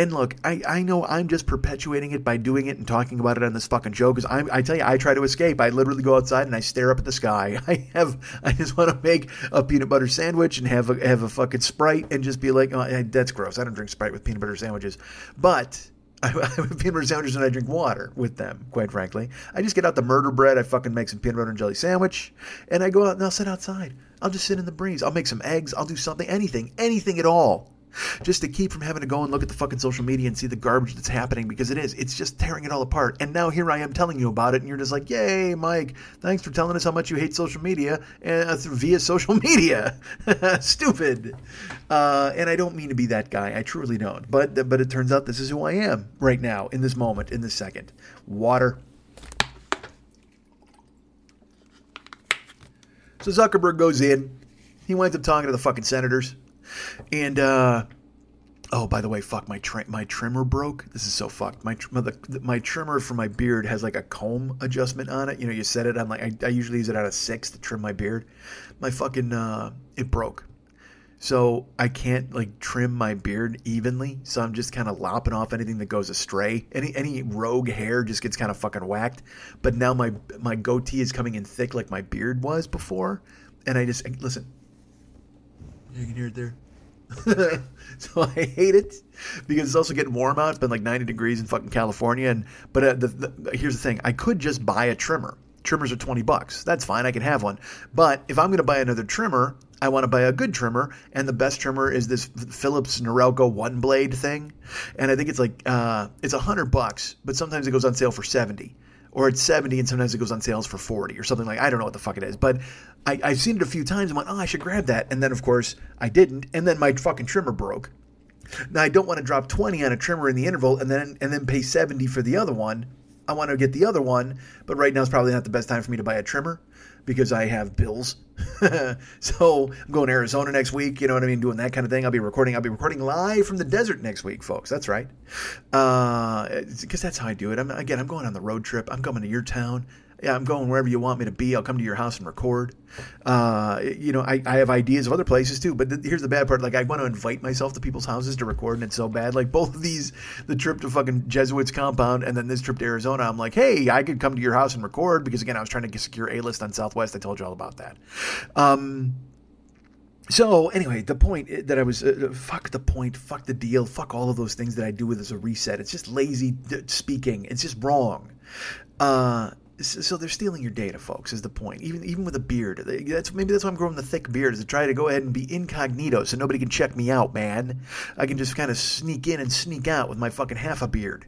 And look, I, I know I'm just perpetuating it by doing it and talking about it on this fucking show because I I tell you I try to escape. I literally go outside and I stare up at the sky. I have I just want to make a peanut butter sandwich and have a have a fucking sprite and just be like, oh, eh, that's gross. I don't drink sprite with peanut butter sandwiches, but. I, I have peanut butter sandwiches and I drink water with them, quite frankly. I just get out the murder bread, I fucking make some peanut butter and jelly sandwich, and I go out and I'll sit outside. I'll just sit in the breeze. I'll make some eggs. I'll do something, anything, anything at all just to keep from having to go and look at the fucking social media and see the garbage that's happening because it is. It's just tearing it all apart. And now here I am telling you about it, and you're just like, "Yay, Mike! Thanks for telling us how much you hate social media and uh, via social media." Stupid. Uh, and I don't mean to be that guy. I truly don't. But but it turns out this is who I am right now in this moment, in this second. Water. So Zuckerberg goes in. He winds up talking to the fucking senators. And uh, oh, by the way, fuck my tri- my trimmer broke. This is so fucked. My tr- the, my trimmer for my beard has like a comb adjustment on it. You know, you set it on like I, I usually use it out of six to trim my beard. My fucking uh, it broke. So I can't like trim my beard evenly. So I'm just kind of lopping off anything that goes astray. Any any rogue hair just gets kind of fucking whacked. But now my my goatee is coming in thick like my beard was before. And I just listen. You can hear it there. so I hate it because it's also getting warm out. It's been like 90 degrees in fucking California. And but uh, the, the, here's the thing: I could just buy a trimmer. Trimmers are 20 bucks. That's fine. I can have one. But if I'm going to buy another trimmer, I want to buy a good trimmer, and the best trimmer is this Philips Norelco one blade thing, and I think it's like uh, it's a hundred bucks, but sometimes it goes on sale for seventy or it's 70 and sometimes it goes on sales for 40 or something like I don't know what the fuck it is. But I, have seen it a few times. I'm like, oh, I should grab that. And then, of course, I didn't. And then my fucking trimmer broke. Now, I don't want to drop 20 on a trimmer in the interval and then and then pay 70 for the other one. I want to get the other one, but right now is probably not the best time for me to buy a trimmer because I have bills. so I'm going to Arizona next week. You know what I mean? Doing that kind of thing. I'll be recording. I'll be recording live from the desert next week, folks. That's right. Because uh, that's how I do it. I'm, again, I'm going on the road trip. I'm coming to your town yeah, I'm going wherever you want me to be. I'll come to your house and record. Uh, you know, I, I have ideas of other places too. But th- here's the bad part: like, I want to invite myself to people's houses to record, and it's so bad. Like both of these, the trip to fucking Jesuits compound, and then this trip to Arizona. I'm like, hey, I could come to your house and record because again, I was trying to secure a list on Southwest. I told you all about that. Um, so anyway, the point that I was uh, uh, fuck the point, fuck the deal, fuck all of those things that I do with as a reset. It's just lazy speaking. It's just wrong. Uh, so they're stealing your data, folks. Is the point? Even even with a beard, that's maybe that's why I'm growing the thick beard is to try to go ahead and be incognito, so nobody can check me out, man. I can just kind of sneak in and sneak out with my fucking half a beard.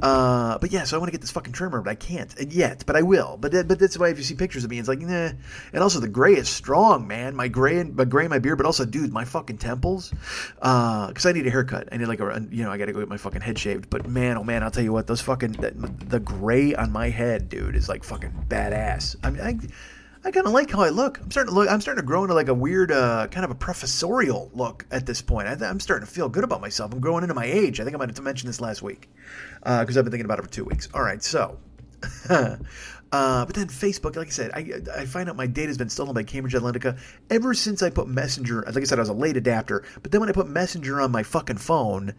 Uh, but yeah, so I want to get this fucking trimmer, but I can't and yet. But I will. But but that's why if you see pictures of me, it's like nah. And also the gray is strong, man. My gray and my gray, my beard, but also, dude, my fucking temples. Because uh, I need a haircut. I need like a you know I got to go get my fucking head shaved. But man, oh man, I'll tell you what, those fucking the, the gray on my head, dude, is like fucking badass. I mean, I, I kind of like how I look. I'm starting to look. I'm starting to grow into like a weird, uh, kind of a professorial look at this point. I am starting to feel good about myself. I'm growing into my age. I think I might have to mention this last week because uh, I've been thinking about it for two weeks. All right, so. uh, but then Facebook, like I said, I, I find out my data has been stolen by Cambridge Analytica ever since I put Messenger. Like I said, I was a late adapter, but then when I put Messenger on my fucking phone,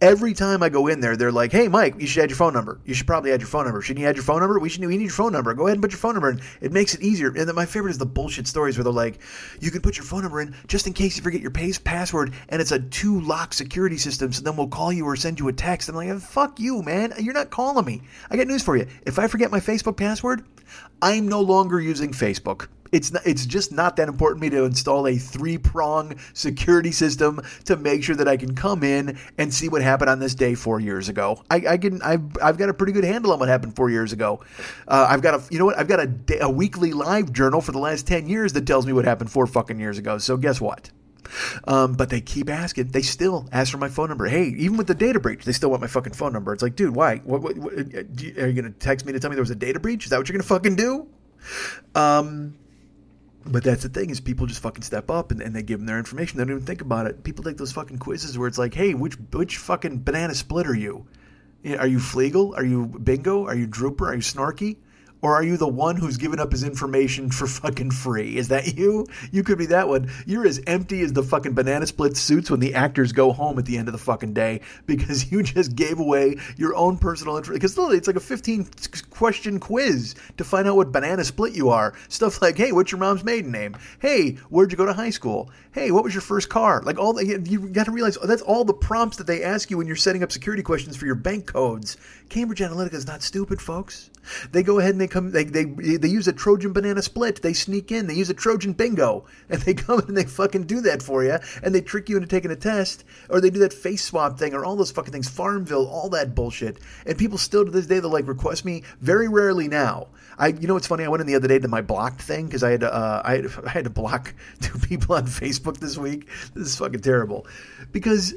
every time I go in there, they're like, "Hey, Mike, you should add your phone number. You should probably add your phone number. Shouldn't you add your phone number? We should. We need your phone number. Go ahead and put your phone number in. It makes it easier." And then my favorite is the bullshit stories where they're like, "You can put your phone number in just in case you forget your password, and it's a two-lock security system. So then we'll call you or send you a text." I'm like, "Fuck you, man. You're not calling me. I got news for you. If I forget my Facebook password." I'm no longer using Facebook. It's not, it's just not that important to me to install a three prong security system to make sure that I can come in and see what happened on this day four years ago. I, I can I've, I've got a pretty good handle on what happened four years ago. Uh, I've got a you know what I've got a, a weekly live journal for the last ten years that tells me what happened four fucking years ago. So guess what? Um, but they keep asking. They still ask for my phone number. Hey, even with the data breach, they still want my fucking phone number. It's like, dude, why? What, what, what, are you gonna text me to tell me there was a data breach? Is that what you're gonna fucking do? Um, but that's the thing is people just fucking step up and, and they give them their information. They don't even think about it. People take those fucking quizzes where it's like, hey, which which fucking banana split are you? Are you Fleegle? Are you Bingo? Are you Drooper? Are you Snorky? Or are you the one who's given up his information for fucking free? Is that you? You could be that one. You're as empty as the fucking banana split suits when the actors go home at the end of the fucking day because you just gave away your own personal information. Because literally, it's like a 15 question quiz to find out what banana split you are. Stuff like, hey, what's your mom's maiden name? Hey, where'd you go to high school? Hey, what was your first car? Like all the, you got to realize that's all the prompts that they ask you when you're setting up security questions for your bank codes. Cambridge Analytica is not stupid, folks. They go ahead and they come. They, they they use a Trojan banana split. They sneak in. They use a Trojan bingo, and they come and they fucking do that for you, and they trick you into taking a test, or they do that face swap thing, or all those fucking things, Farmville, all that bullshit. And people still to this day they like request me. Very rarely now. I you know what's funny? I went in the other day to my blocked thing because I had uh, I had, I had to block two people on Facebook this week. This is fucking terrible because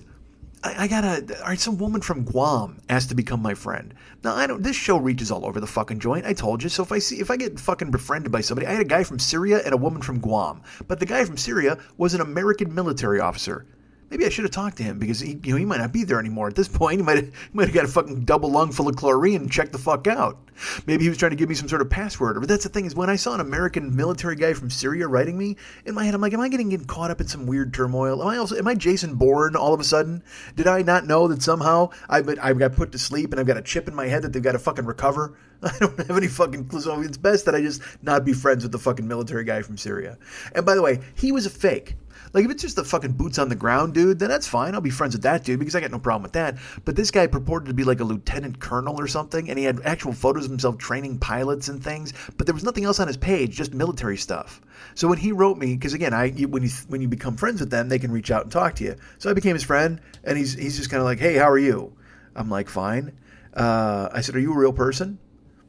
I, I got a all right. Some woman from Guam asked to become my friend. Now I don't. This show reaches all over the fucking joint. I told you. So if I see if I get fucking befriended by somebody, I had a guy from Syria and a woman from Guam. But the guy from Syria was an American military officer. Maybe I should have talked to him because he, you know, he might not be there anymore at this point. He might have, he might have got a fucking double lung full of chlorine and checked the fuck out. Maybe he was trying to give me some sort of password. But that's the thing is when I saw an American military guy from Syria writing me in my head, I'm like, am I getting caught up in some weird turmoil? Am I also am I Jason Bourne all of a sudden? Did I not know that somehow I I got put to sleep and I've got a chip in my head that they've got to fucking recover? I don't have any fucking clue. So it's best that I just not be friends with the fucking military guy from Syria. And by the way, he was a fake. Like if it's just the fucking boots on the ground dude, then that's fine. I'll be friends with that dude because I got no problem with that. But this guy purported to be like a lieutenant colonel or something, and he had actual photos of himself training pilots and things. But there was nothing else on his page, just military stuff. So when he wrote me, because again, I when you when you become friends with them, they can reach out and talk to you. So I became his friend, and he's he's just kind of like, hey, how are you? I'm like, fine. Uh, I said, are you a real person?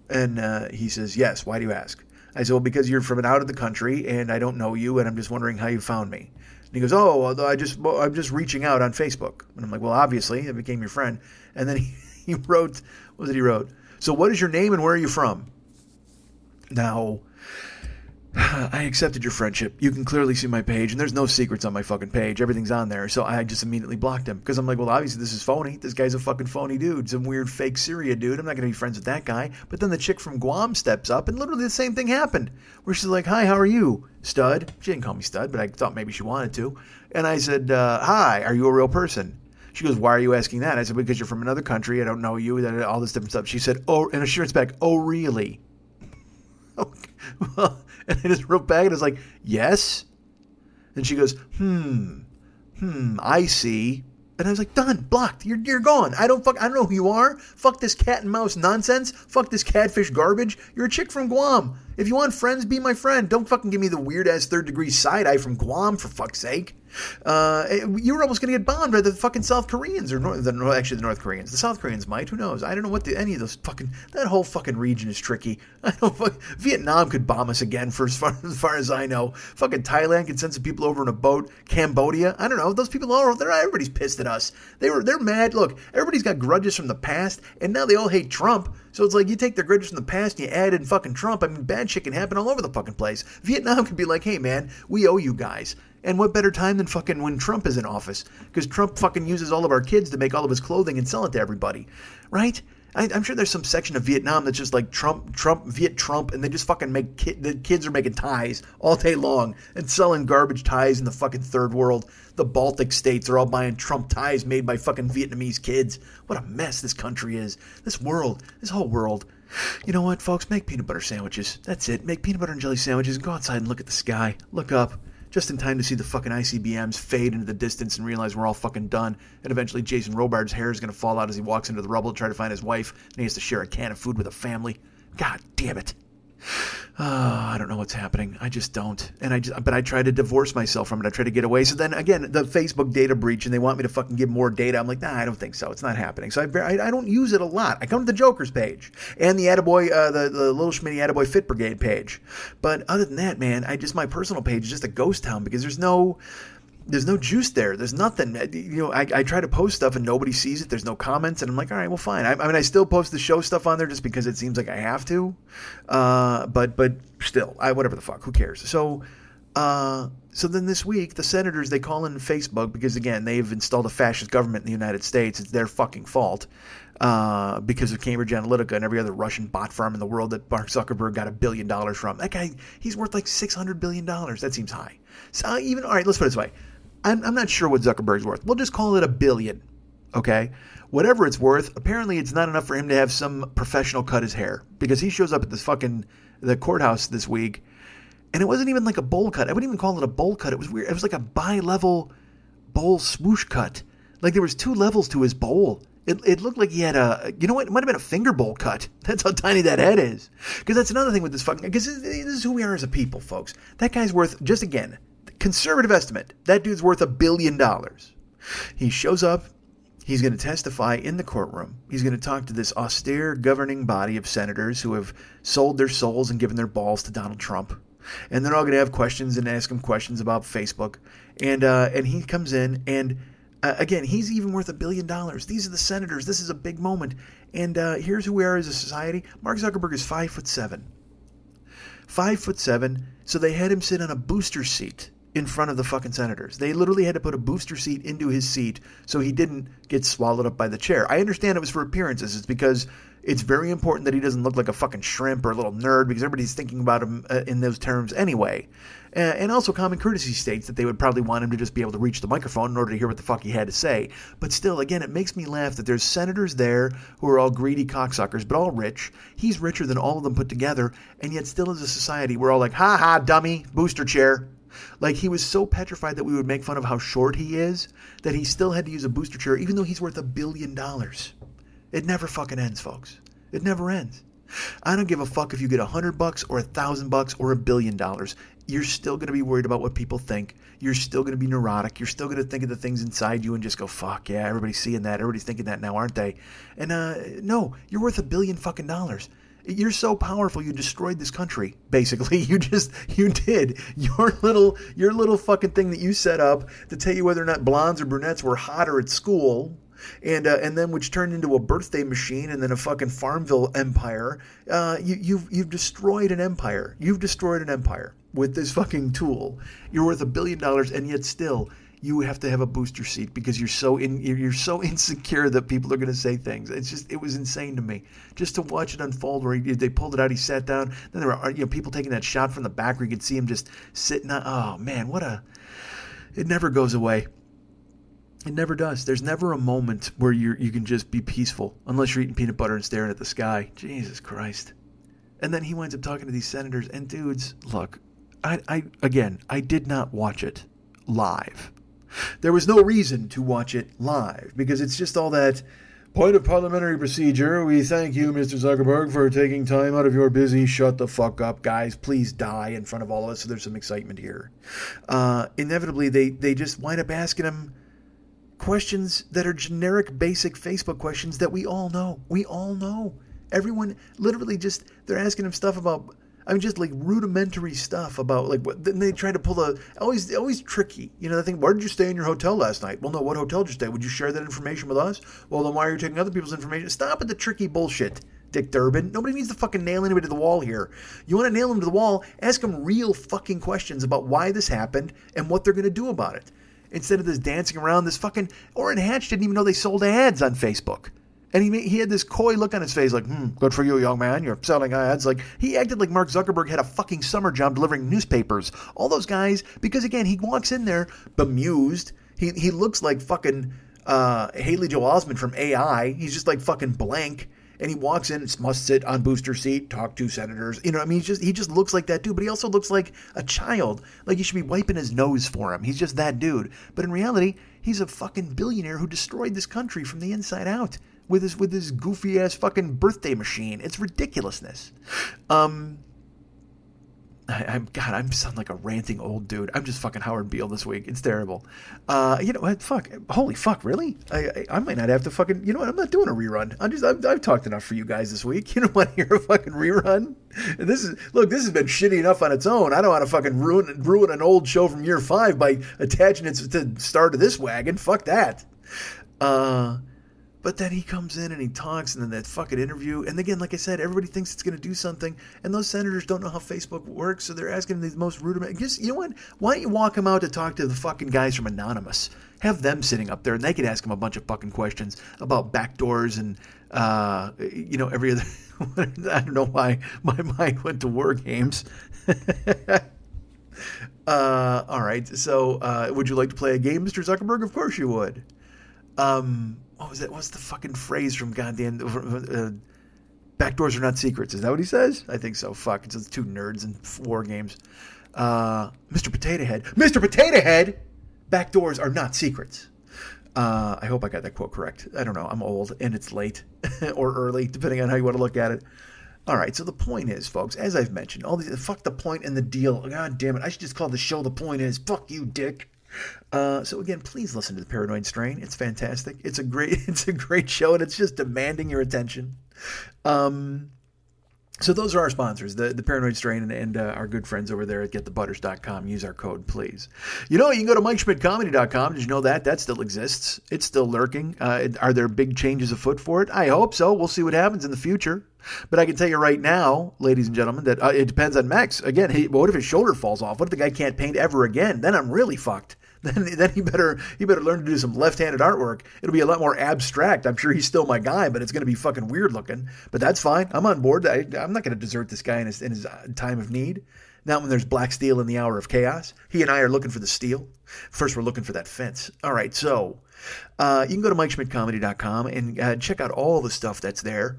And uh, he says, yes. Why do you ask? I said, well, because you're from out of the country, and I don't know you, and I'm just wondering how you found me. And he goes, "Oh, I just I'm just reaching out on Facebook." And I'm like, "Well, obviously, I became your friend." And then he, he wrote, "What was it he wrote?" So, what is your name and where are you from? Now, I accepted your friendship. You can clearly see my page, and there's no secrets on my fucking page. Everything's on there. So I just immediately blocked him because I'm like, well, obviously this is phony. This guy's a fucking phony dude, some weird fake Syria dude. I'm not gonna be friends with that guy. But then the chick from Guam steps up, and literally the same thing happened, where she's like, "Hi, how are you, stud?" She didn't call me stud, but I thought maybe she wanted to. And I said, uh, "Hi, are you a real person?" She goes, "Why are you asking that?" I said, "Because you're from another country. I don't know you. That all this different stuff." She said, "Oh," and assurance back, "Oh, really?" okay. Well and I just wrote back and I was like, yes. And she goes, hmm, hmm, I see. And I was like, done, blocked. You're you're gone. I don't fuck. I don't know who you are. Fuck this cat and mouse nonsense. Fuck this catfish garbage. You're a chick from Guam. If you want friends, be my friend. Don't fucking give me the weird ass third degree side eye from Guam for fuck's sake. Uh, you were almost going to get bombed by the fucking South Koreans, or the, actually the North Koreans. The South Koreans might. Who knows? I don't know what the, any of those fucking. That whole fucking region is tricky. I don't. Fuck, Vietnam could bomb us again for as far, as far as I know. Fucking Thailand could send some people over in a boat. Cambodia. I don't know. Those people all. They're everybody's pissed at us. They were. They're mad. Look, everybody's got grudges from the past, and now they all hate Trump. So it's like you take their grudges from the past and you add in fucking Trump. I mean, bad shit can happen all over the fucking place. Vietnam could be like, hey man, we owe you guys. And what better time than fucking when Trump is in office? Because Trump fucking uses all of our kids to make all of his clothing and sell it to everybody, right? I, am sure there's some section of Vietnam that's just like Trump, Trump, Viet Trump, and they just fucking make ki- the kids are making ties all day long and selling garbage ties in the fucking third world. The Baltic states are all buying Trump ties made by fucking Vietnamese kids. What a mess this country is. This world, this whole world. You know what, folks? Make peanut butter sandwiches. That's it. Make peanut butter and jelly sandwiches and go outside and look at the sky. Look up just in time to see the fucking ICBMs fade into the distance and realize we're all fucking done. And eventually Jason Robards' hair is going to fall out as he walks into the rubble to try to find his wife, and he has to share a can of food with a family. God damn it. Oh, I don't know what's happening. I just don't. And I just, but I try to divorce myself from it. I try to get away. So then again, the Facebook data breach, and they want me to fucking give more data. I'm like, nah, I don't think so. It's not happening. So I, I, I don't use it a lot. I come to the Joker's page and the Attaboy, uh, the, the Little Schmitty Attaboy Fit Brigade page. But other than that, man, I just, my personal page is just a ghost town because there's no, there's no juice there. There's nothing. You know, I, I try to post stuff and nobody sees it. There's no comments, and I'm like, all right, well, fine. I, I mean, I still post the show stuff on there just because it seems like I have to. Uh, but but still, I whatever the fuck. Who cares? So. Uh, so then this week, the senators they call in Facebook because again they've installed a fascist government in the United States. It's their fucking fault uh, because of Cambridge Analytica and every other Russian bot farm in the world that Mark Zuckerberg got a billion dollars from. That guy, he's worth like six hundred billion dollars. That seems high. So even all right, let's put it this way: I'm, I'm not sure what Zuckerberg's worth. We'll just call it a billion. Okay? Whatever it's worth, apparently it's not enough for him to have some professional cut his hair because he shows up at this fucking the courthouse this week and it wasn't even like a bowl cut. I wouldn't even call it a bowl cut. It was weird. It was like a bi-level bowl swoosh cut. Like there was two levels to his bowl. It, it looked like he had a, you know what? It might have been a finger bowl cut. That's how tiny that head is. Because that's another thing with this fucking, because this, this is who we are as a people, folks. That guy's worth, just again, conservative estimate, that dude's worth a billion dollars. He shows up. He's going to testify in the courtroom. He's going to talk to this austere governing body of senators who have sold their souls and given their balls to Donald Trump. And they're all going to have questions and ask him questions about Facebook. And uh, and he comes in and uh, again, he's even worth a billion dollars. These are the senators. This is a big moment. And uh, here's who we are as a society. Mark Zuckerberg is five foot seven. Five foot seven. So they had him sit on a booster seat in front of the fucking senators. They literally had to put a booster seat into his seat so he didn't get swallowed up by the chair. I understand it was for appearances. It's because it's very important that he doesn't look like a fucking shrimp or a little nerd because everybody's thinking about him uh, in those terms anyway. Uh, and also, common courtesy states that they would probably want him to just be able to reach the microphone in order to hear what the fuck he had to say. But still, again, it makes me laugh that there's senators there who are all greedy cocksuckers, but all rich. He's richer than all of them put together, and yet still as a society, we're all like, ha ha, dummy, booster chair. Like he was so petrified that we would make fun of how short he is that he still had to use a booster chair, even though he's worth a billion dollars. It never fucking ends, folks. It never ends. I don't give a fuck if you get a hundred bucks or a thousand bucks or a billion dollars. You're still going to be worried about what people think. You're still going to be neurotic. You're still going to think of the things inside you and just go, fuck, yeah, everybody's seeing that. Everybody's thinking that now, aren't they? And uh, no, you're worth a billion fucking dollars. You're so powerful you destroyed this country. Basically, you just you did your little your little fucking thing that you set up to tell you whether or not blondes or brunettes were hotter at school and uh, and then which turned into a birthday machine and then a fucking Farmville empire. Uh, you, you've you've destroyed an empire. You've destroyed an empire with this fucking tool. You're worth a billion dollars, and yet still you have to have a booster seat because you're so in you're so insecure that people are going to say things. It's just it was insane to me just to watch it unfold. Where he, they pulled it out, he sat down. Then there were uh, you know people taking that shot from the back where you could see him just sitting. On, oh man, what a! It never goes away. It never does. There's never a moment where you you can just be peaceful unless you're eating peanut butter and staring at the sky. Jesus Christ. And then he winds up talking to these senators and dudes. Look, I, I again, I did not watch it live. There was no reason to watch it live because it's just all that point of parliamentary procedure. We thank you, Mr. Zuckerberg, for taking time out of your busy shut the fuck up, guys. Please die in front of all of us so there's some excitement here. Uh, inevitably, they, they just wind up asking him questions that are generic, basic Facebook questions that we all know. We all know. Everyone literally just, they're asking him stuff about I mean, just like rudimentary stuff about like what. Then they try to pull a always always tricky. You know, they think, where did you stay in your hotel last night? Well, no, what hotel did you stay? Would you share that information with us? Well, then why are you taking other people's information? Stop at the tricky bullshit. Dick Durbin. Nobody needs to fucking nail anybody to the wall here. You want to nail them to the wall? Ask them real fucking questions about why this happened and what they're going to do about it. Instead of this dancing around, this fucking Orrin Hatch didn't even know they sold ads on Facebook. And he he had this coy look on his face, like, hmm, good for you, young man. You're selling ads. Like he acted like Mark Zuckerberg had a fucking summer job delivering newspapers. All those guys, because again, he walks in there bemused. He he looks like fucking uh, Haley Joel Osment from AI. He's just like fucking blank. And he walks in, must sit on booster seat, talk to senators. You know, I mean, he's just he just looks like that dude. But he also looks like a child. Like you should be wiping his nose for him. He's just that dude. But in reality, he's a fucking billionaire who destroyed this country from the inside out with his with his goofy ass fucking birthday machine. It's ridiculousness. Um, I, am God. I'm sound like a ranting old dude. I'm just fucking Howard Beale this week. It's terrible. Uh, you know what? Fuck. Holy fuck. Really? I, I, I might not have to fucking. You know what? I'm not doing a rerun. I'm just. I've, I've talked enough for you guys this week. You don't want to hear a fucking rerun. This is look. This has been shitty enough on its own. I don't want to fucking ruin ruin an old show from year five by attaching it to the start of this wagon. Fuck that. Uh. But then he comes in and he talks, and then that fucking interview. And again, like I said, everybody thinks it's going to do something, and those senators don't know how Facebook works, so they're asking these most rudimentary. Just you know what? Why don't you walk him out to talk to the fucking guys from Anonymous? Have them sitting up there, and they could ask him a bunch of fucking questions about backdoors and uh, you know every other. I don't know why my mind went to war games. uh, all right, so uh, would you like to play a game, Mr. Zuckerberg? Of course you would. Um, what was it? What's the fucking phrase from goddamn uh, backdoors are not secrets? Is that what he says? I think so. Fuck, it's two nerds and war games. Uh, Mr. Potato Head, Mr. Potato Head, backdoors are not secrets. Uh, I hope I got that quote correct. I don't know. I'm old and it's late or early, depending on how you want to look at it. All right, so the point is, folks, as I've mentioned, all these fuck the point and the deal. God damn it, I should just call the show the point is. Fuck you, dick. Uh, so again, please listen to the Paranoid Strain. It's fantastic. It's a great, it's a great show, and it's just demanding your attention. Um, so those are our sponsors, the, the Paranoid Strain and, and uh, our good friends over there at getthebutters.com. Use our code, please. You know, you can go to MikeSchmidtComedy.com. Did you know that? That still exists. It's still lurking. Uh, are there big changes afoot for it? I hope so. We'll see what happens in the future. But I can tell you right now, ladies and gentlemen, that uh, it depends on Max. Again, he, what if his shoulder falls off? What if the guy can't paint ever again? Then I'm really fucked. then then he better he better learn to do some left-handed artwork. It'll be a lot more abstract. I'm sure he's still my guy, but it's going to be fucking weird looking. But that's fine. I'm on board. I, am not going to desert this guy in his in his uh, time of need. Not when there's black steel in the hour of chaos. He and I are looking for the steel. First, we're looking for that fence. All right, so uh, you can go to MikeSchmidtComedy.com and uh, check out all the stuff that's there.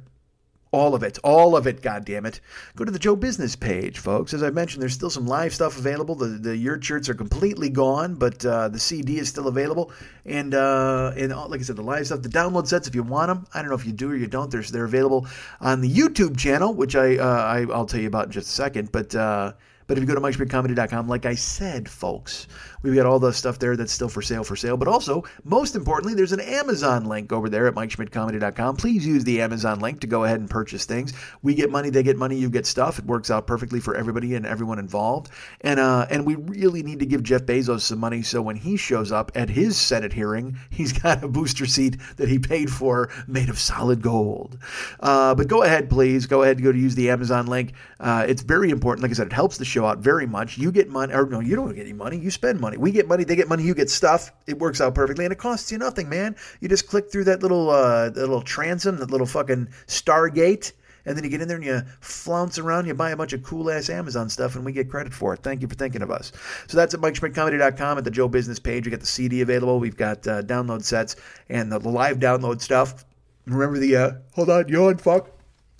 All of it. All of it, God damn it! Go to the Joe Business page, folks. As I mentioned, there's still some live stuff available. The the yurt shirts are completely gone, but uh, the CD is still available. And uh, and like I said, the live stuff, the download sets, if you want them, I don't know if you do or you don't. They're, they're available on the YouTube channel, which I, uh, I I'll tell you about in just a second. But uh, but if you go to MikeSchmidtComedy.com, like I said, folks, we've got all the stuff there that's still for sale, for sale. But also, most importantly, there's an Amazon link over there at MikeSchmidtComedy.com. Please use the Amazon link to go ahead and purchase things. We get money, they get money, you get stuff. It works out perfectly for everybody and everyone involved. And uh, and we really need to give Jeff Bezos some money so when he shows up at his Senate hearing, he's got a booster seat that he paid for made of solid gold. Uh, but go ahead, please. Go ahead and go to use the Amazon link. Uh, it's very important. Like I said, it helps the show out very much. You get money, or no, you don't get any money. You spend money. We get money. They get money. You get stuff. It works out perfectly, and it costs you nothing, man. You just click through that little, uh, that little transom, that little fucking Stargate, and then you get in there and you flounce around. You buy a bunch of cool ass Amazon stuff, and we get credit for it. Thank you for thinking of us. So that's at MikeSchmidtComedy.com at the Joe Business page. We got the CD available. We've got uh, download sets and the, the live download stuff. Remember the uh, hold on, yawn, fuck.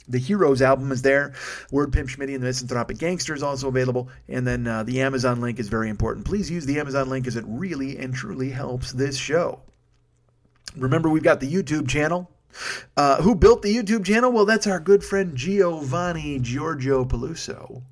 The Heroes album is there. Word Pimp Schmitty and the Misanthropic Gangster is also available. And then uh, the Amazon link is very important. Please use the Amazon link as it really and truly helps this show. Remember, we've got the YouTube channel. Uh, who built the YouTube channel? Well, that's our good friend Giovanni Giorgio Peluso.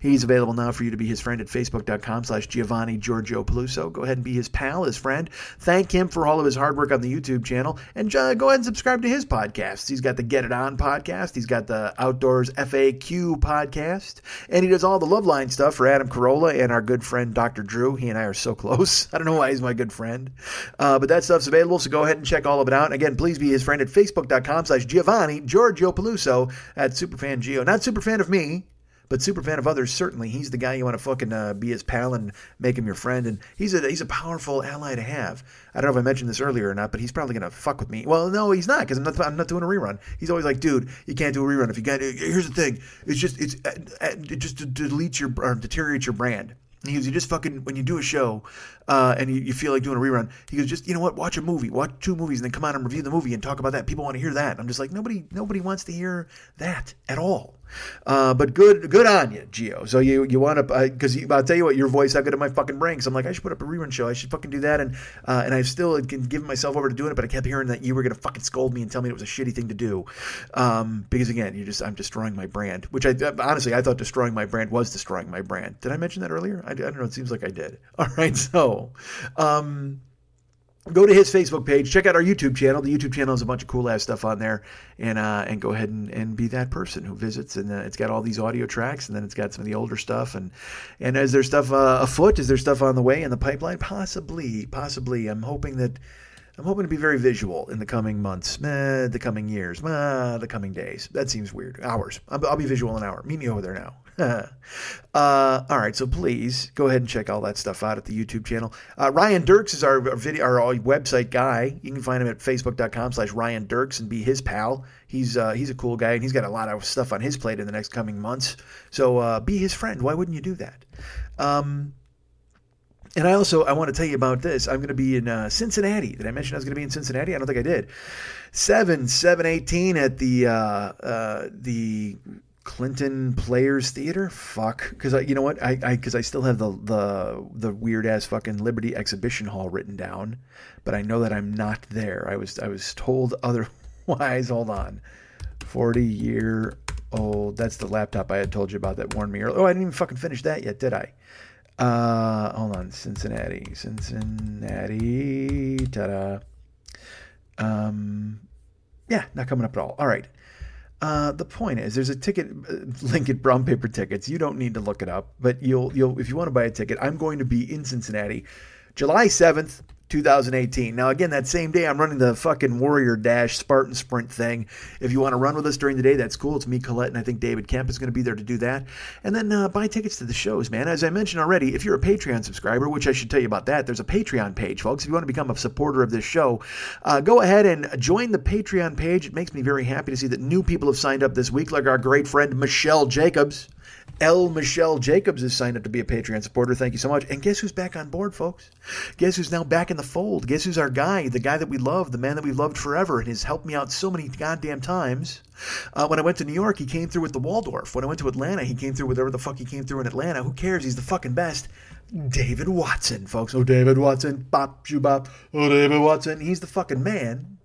He's available now for you to be his friend at facebook.com slash Giovanni Giorgio Peluso. Go ahead and be his pal, his friend. Thank him for all of his hard work on the YouTube channel. And uh, go ahead and subscribe to his podcasts. He's got the Get It On podcast. He's got the Outdoors FAQ podcast. And he does all the Loveline stuff for Adam Carolla and our good friend Dr. Drew. He and I are so close. I don't know why he's my good friend. Uh, but that stuff's available, so go ahead and check all of it out. Again, please be his friend at facebook.com slash Giovanni Giorgio Peluso at Superfan Geo. Not superfan of me, but super fan of others, certainly he's the guy you want to fucking uh, be his pal and make him your friend. And he's a he's a powerful ally to have. I don't know if I mentioned this earlier or not, but he's probably gonna fuck with me. Well, no, he's not because I'm not I'm not doing a rerun. He's always like, dude, you can't do a rerun if you got. Here's the thing, it's just it's uh, uh, it just deletes your or deteriorates your brand. He goes, you just fucking when you do a show, uh, and you, you, feel like doing a rerun. He goes, just you know what, watch a movie, watch two movies, and then come on and review the movie and talk about that. People want to hear that. I'm just like nobody, nobody wants to hear that at all. Uh, but good, good on you, Geo. So you you want to because uh, I'll tell you what, your voice got good in my fucking brain. Cause I'm like, I should put up a rerun show. I should fucking do that. And uh, and I still given myself over to doing it, but I kept hearing that you were gonna fucking scold me and tell me it was a shitty thing to do. Um, because again, you just I'm destroying my brand. Which I honestly I thought destroying my brand was destroying my brand. Did I mention that earlier? I, I don't know. It seems like I did. All right, so. Um, go to his Facebook page, check out our YouTube channel. The YouTube channel has a bunch of cool ass stuff on there, and uh, and go ahead and, and be that person who visits. And uh, it's got all these audio tracks, and then it's got some of the older stuff. And and is there stuff uh, afoot? Is there stuff on the way in the pipeline? Possibly, possibly. I'm hoping that. I'm hoping to be very visual in the coming months, eh, the coming years, eh, the coming days. That seems weird. Hours. I'll, I'll be visual in an hour. Meet me over there now. uh, all right, so please go ahead and check all that stuff out at the YouTube channel. Uh, Ryan Dirks is our video, our website guy. You can find him at facebook.com/slash Ryan Dirks and be his pal. He's uh, he's a cool guy and he's got a lot of stuff on his plate in the next coming months. So uh, be his friend. Why wouldn't you do that? Um, and I also I want to tell you about this. I'm going to be in uh, Cincinnati. Did I mention I was going to be in Cincinnati? I don't think I did. Seven seven eighteen at the uh, uh, the Clinton Players Theater. Fuck, because you know what? I because I, I, still have the the the weird ass fucking Liberty Exhibition Hall written down, but I know that I'm not there. I was I was told otherwise. Hold on, forty year old. That's the laptop I had told you about that warned me earlier. Oh, I didn't even fucking finish that yet, did I? Uh, hold on, Cincinnati, Cincinnati. Ta-da. Um, yeah, not coming up at all. All right. Uh, the point is, there's a ticket link at Brown Paper Tickets. You don't need to look it up, but you'll you'll if you want to buy a ticket. I'm going to be in Cincinnati, July 7th 2018. Now, again, that same day, I'm running the fucking Warrior Dash Spartan Sprint thing. If you want to run with us during the day, that's cool. It's me, Colette, and I think David Kemp is going to be there to do that. And then uh, buy tickets to the shows, man. As I mentioned already, if you're a Patreon subscriber, which I should tell you about that, there's a Patreon page, folks. If you want to become a supporter of this show, uh, go ahead and join the Patreon page. It makes me very happy to see that new people have signed up this week, like our great friend Michelle Jacobs. L. Michelle Jacobs has signed up to be a Patreon supporter. Thank you so much. And guess who's back on board, folks? Guess who's now back in the fold? Guess who's our guy, the guy that we love, the man that we've loved forever, and has helped me out so many goddamn times. Uh, when I went to New York, he came through with the Waldorf. When I went to Atlanta, he came through with whatever the fuck he came through in Atlanta. Who cares? He's the fucking best. David Watson, folks. Oh, David Watson. Bop, shoo, bop. Oh, David Watson. He's the fucking man.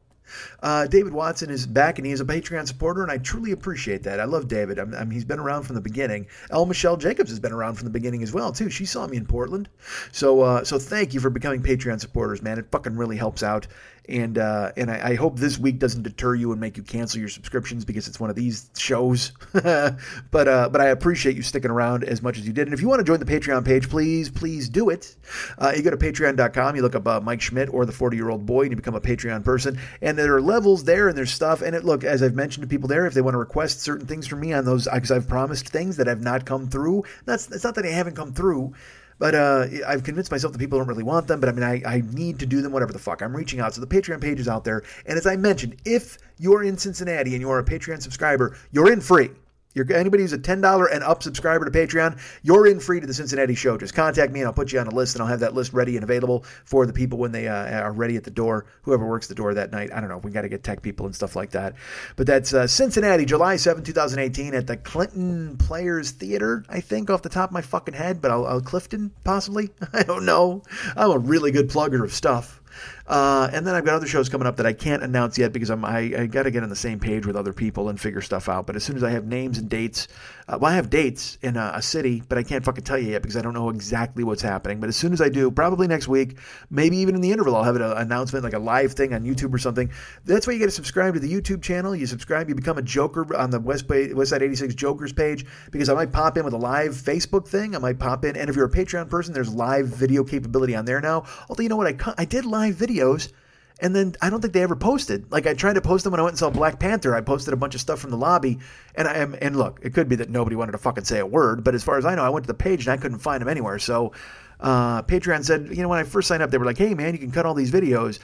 Uh, David Watson is back and he is a Patreon supporter, and I truly appreciate that. I love David. I'm, I'm, he's been around from the beginning. L. Michelle Jacobs has been around from the beginning as well too. She saw me in Portland, so uh, so thank you for becoming Patreon supporters, man. It fucking really helps out and uh, and I, I, hope this week doesn't deter you and make you cancel your subscriptions because it's one of these shows. but uh, but I appreciate you sticking around as much as you did. And if you want to join the Patreon page, please please do it. Uh, you go to Patreon.com, you look up uh, Mike Schmidt or the Forty Year Old Boy, and you become a Patreon person. And there are levels there, and there's stuff. And it look as I've mentioned to people there, if they want to request certain things from me on those, because I've promised things that have not come through. That's it's not that I haven't come through. But uh, I've convinced myself that people don't really want them. But I mean, I, I need to do them, whatever the fuck. I'm reaching out. So the Patreon page is out there. And as I mentioned, if you're in Cincinnati and you're a Patreon subscriber, you're in free. You're, anybody who's a $10 and up subscriber to Patreon, you're in free to the Cincinnati show. Just contact me and I'll put you on a list and I'll have that list ready and available for the people when they uh, are ready at the door, whoever works the door that night. I don't know. We got to get tech people and stuff like that. But that's uh, Cincinnati, July 7, 2018 at the Clinton Players Theater, I think, off the top of my fucking head, but I'll, I'll Clifton, possibly. I don't know. I'm a really good plugger of stuff. Uh, and then I've got other shows coming up that I can't announce yet because I'm, I, I got to get on the same page with other people and figure stuff out. But as soon as I have names and dates, uh, well, I have dates in a, a, city, but I can't fucking tell you yet because I don't know exactly what's happening. But as soon as I do, probably next week, maybe even in the interval, I'll have an announcement like a live thing on YouTube or something. That's why you got to subscribe to the YouTube channel. You subscribe, you become a Joker on the West Westside 86 Jokers page because I might pop in with a live Facebook thing. I might pop in, and if you're a Patreon person, there's live video capability on there now. Although you know what, I I did live video videos and then I don't think they ever posted. Like I tried to post them when I went and saw Black Panther. I posted a bunch of stuff from the lobby, and I am and look, it could be that nobody wanted to fucking say a word, but as far as I know, I went to the page and I couldn't find them anywhere. So uh, Patreon said, you know, when I first signed up, they were like, "Hey man, you can cut all these videos."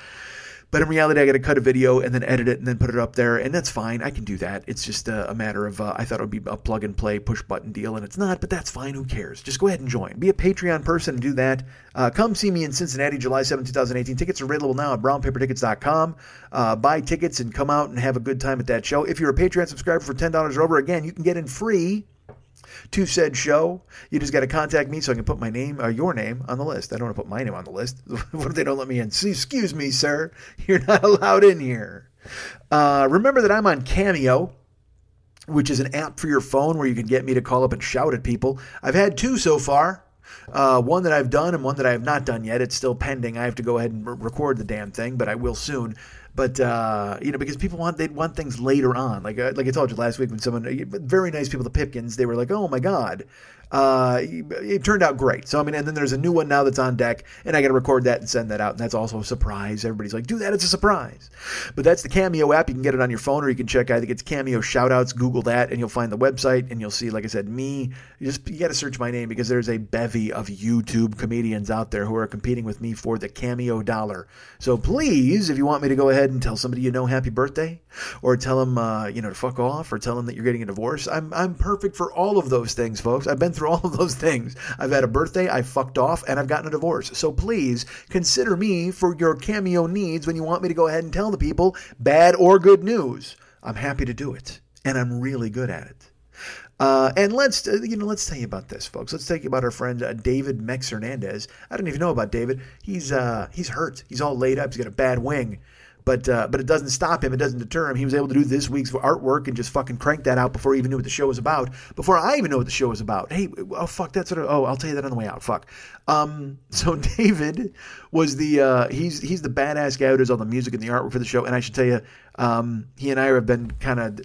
But in reality, I got to cut a video and then edit it and then put it up there, and that's fine. I can do that. It's just a, a matter of uh, I thought it would be a plug and play push button deal, and it's not. But that's fine. Who cares? Just go ahead and join. Be a Patreon person and do that. Uh, come see me in Cincinnati, July 7, 2018. Tickets are available now at brownpapertickets.com. Uh, buy tickets and come out and have a good time at that show. If you're a Patreon subscriber for $10 or over, again, you can get in free to said show. You just got to contact me so I can put my name or your name on the list. I don't want to put my name on the list. what if they don't let me in? Excuse me, sir. You're not allowed in here. Uh, remember that I'm on Cameo which is an app for your phone where you can get me to call up and shout at people. I've had two so far. Uh, one that I've done and one that I have not done yet. It's still pending. I have to go ahead and re- record the damn thing, but I will soon. But uh, you know, because people want they want things later on. Like uh, like I told you last week when someone very nice people, the Pipkins, they were like, "Oh my god." Uh, it turned out great. So I mean, and then there's a new one now that's on deck, and I got to record that and send that out, and that's also a surprise. Everybody's like, "Do that! It's a surprise." But that's the Cameo app. You can get it on your phone, or you can check. I think it's Cameo Shoutouts. Google that, and you'll find the website, and you'll see, like I said, me. You just you got to search my name because there's a bevy of YouTube comedians out there who are competing with me for the Cameo dollar. So please, if you want me to go ahead and tell somebody you know happy birthday, or tell them uh, you know to fuck off, or tell them that you're getting a divorce, I'm I'm perfect for all of those things, folks. I've been through all of those things. I've had a birthday, I fucked off, and I've gotten a divorce. So please consider me for your cameo needs when you want me to go ahead and tell the people bad or good news. I'm happy to do it, and I'm really good at it. Uh, and let's uh, you know let's tell you about this, folks. Let's tell you about our friend uh, David Mex Hernandez. I don't even know about David. He's uh, he's hurt. He's all laid up. He's got a bad wing. But uh, but it doesn't stop him. It doesn't deter him. He was able to do this week's artwork and just fucking crank that out before he even knew what the show was about. Before I even know what the show was about. Hey, oh fuck, that's what. oh, I'll tell you that on the way out. Fuck. Um, so David was the uh, he's he's the badass guy who does all the music and the artwork for the show. And I should tell you, um, he and I have been kind of